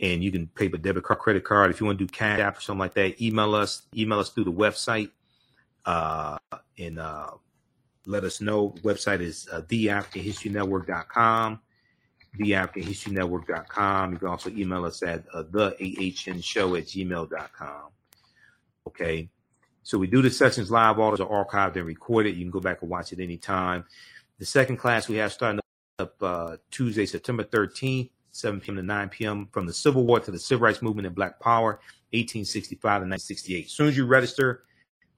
And you can pay by debit card, credit card. If you want to do cash app or something like that, email us, email us through the website. Uh, and, uh, let us know. Website is uh, theafricanhistorynetwork.com theafricanhistorynetwork.com. You can also email us at uh, the AHN show at gmail.com. Okay. So we do the sessions live. All those are archived and recorded. You can go back and watch it anytime. The second class we have starting up uh, Tuesday, September 13th, 7 p.m. to 9 p.m. from the Civil War to the Civil Rights Movement and Black Power, 1865 to 1968. As soon as you register,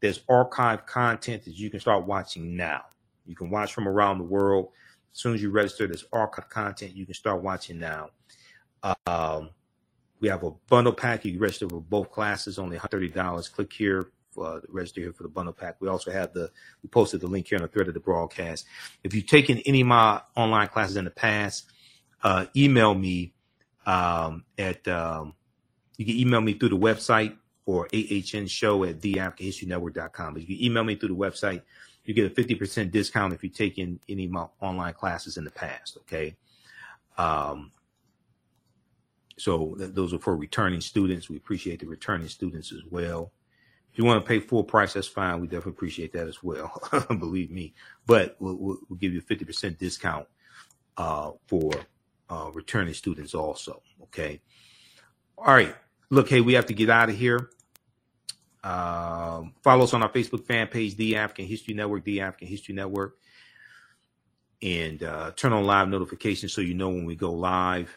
there's archived content that you can start watching now. You can watch from around the world. As soon as you register, there's archive content you can start watching now. Um, we have a bundle pack. You can register for both classes, only $130. Click here uh, register here for the bundle pack. We also have the, we posted the link here on the thread of the broadcast. If you've taken any of my online classes in the past, uh, email me um, at, um, you can email me through the website or AHN show at theafricanhistorynetwork.com. But you email me through the website you get a 50% discount if you take in any online classes in the past. Okay. Um, so th- those are for returning students. We appreciate the returning students as well. If you want to pay full price, that's fine. We definitely appreciate that as well. [LAUGHS] Believe me. But we'll, we'll, we'll, give you a 50% discount uh, for uh, returning students also. Okay. All right. Look, hey, we have to get out of here. Um, follow us on our Facebook fan page, The African History Network, The African History Network. And uh, turn on live notifications so you know when we go live.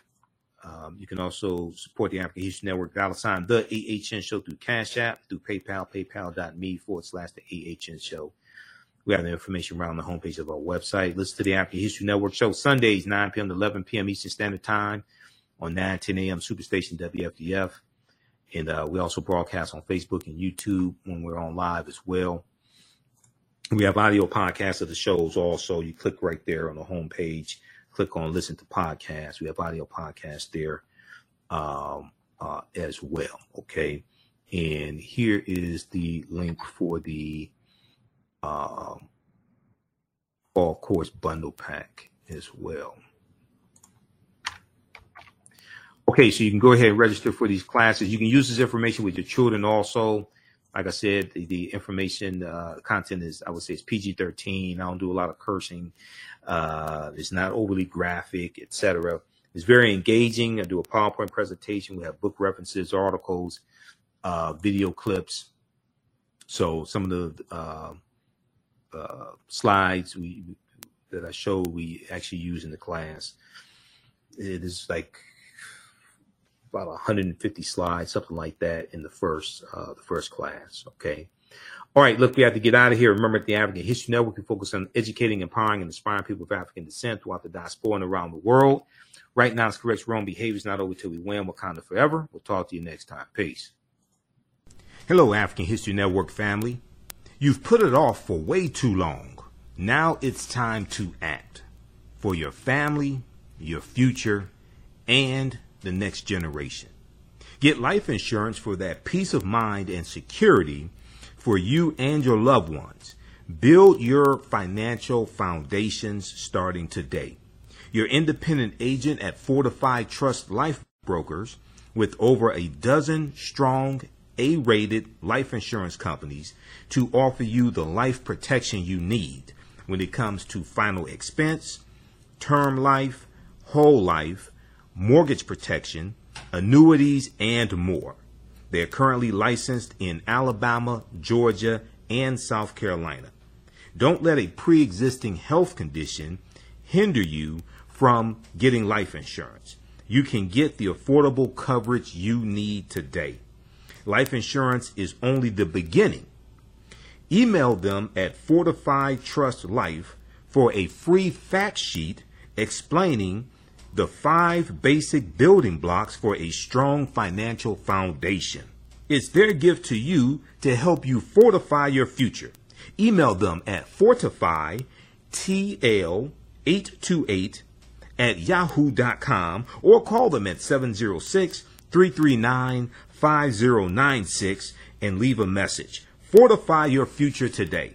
Um, you can also support the African History Network, dollar sign the AHN Show through Cash App, through PayPal, paypal.me forward slash the AHN Show. We have the information around the homepage of our website. Listen to the African History Network show Sundays, 9 p.m. to 11 p.m. Eastern Standard Time on 9, 10 a.m. Superstation WFDF. And uh, we also broadcast on Facebook and YouTube when we're on live as well. We have audio podcasts of the shows also. You click right there on the homepage, click on listen to podcasts. We have audio podcasts there um, uh, as well. Okay. And here is the link for the um, fall course bundle pack as well. Okay, so you can go ahead and register for these classes. You can use this information with your children also. Like I said, the, the information uh, content is, I would say, it's PG 13. I don't do a lot of cursing. Uh, it's not overly graphic, etc. It's very engaging. I do a PowerPoint presentation. We have book references, articles, uh, video clips. So some of the uh, uh, slides we that I showed we actually use in the class. It is like about 150 slides, something like that, in the first uh, the first class. Okay. All right, look, we have to get out of here. Remember, at the African History Network, we focus on educating, empowering, and inspiring people of African descent throughout the diaspora and around the world. Right now, it's correct wrong behavior is not over till we win Wakanda forever. We'll talk to you next time. Peace. Hello, African History Network family. You've put it off for way too long. Now it's time to act for your family, your future, and the next generation. Get life insurance for that peace of mind and security for you and your loved ones. Build your financial foundations starting today. Your independent agent at Fortified Trust Life Brokers with over a dozen strong a rated life insurance companies to offer you the life protection you need when it comes to final expense, term life, whole life, mortgage protection, annuities, and more. They are currently licensed in Alabama, Georgia, and South Carolina. Don't let a pre existing health condition hinder you from getting life insurance. You can get the affordable coverage you need today life insurance is only the beginning. Email them at Fortified Trust Life for a free fact sheet explaining the five basic building blocks for a strong financial foundation. It's their gift to you to help you fortify your future. Email them at fortifytl828 at yahoo.com or call them at 706 339 5096 and leave a message. Fortify your future today.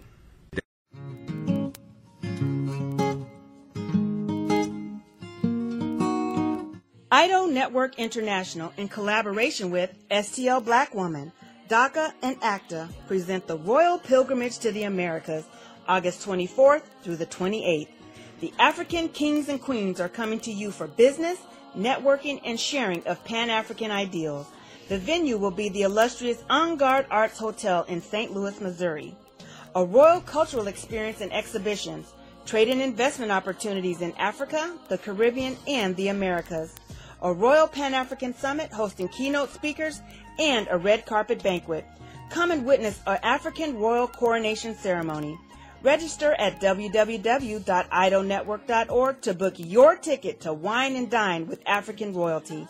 IDO Network International, in collaboration with STL Black Woman, DACA, and ACTA, present the Royal Pilgrimage to the Americas, August 24th through the 28th. The African kings and queens are coming to you for business, networking, and sharing of Pan African ideals. The venue will be the illustrious Garde Arts Hotel in St. Louis, Missouri. A royal cultural experience and exhibitions, trade and investment opportunities in Africa, the Caribbean, and the Americas. A Royal Pan African Summit hosting keynote speakers and a red carpet banquet. Come and witness an African royal coronation ceremony. Register at www.idonetwork.org to book your ticket to wine and dine with African royalty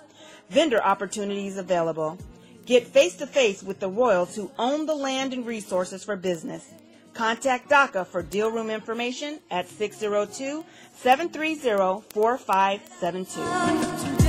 vendor opportunities available. Get face to face with the royals who own the land and resources for business. Contact DACA for deal room information at 602 730 4572.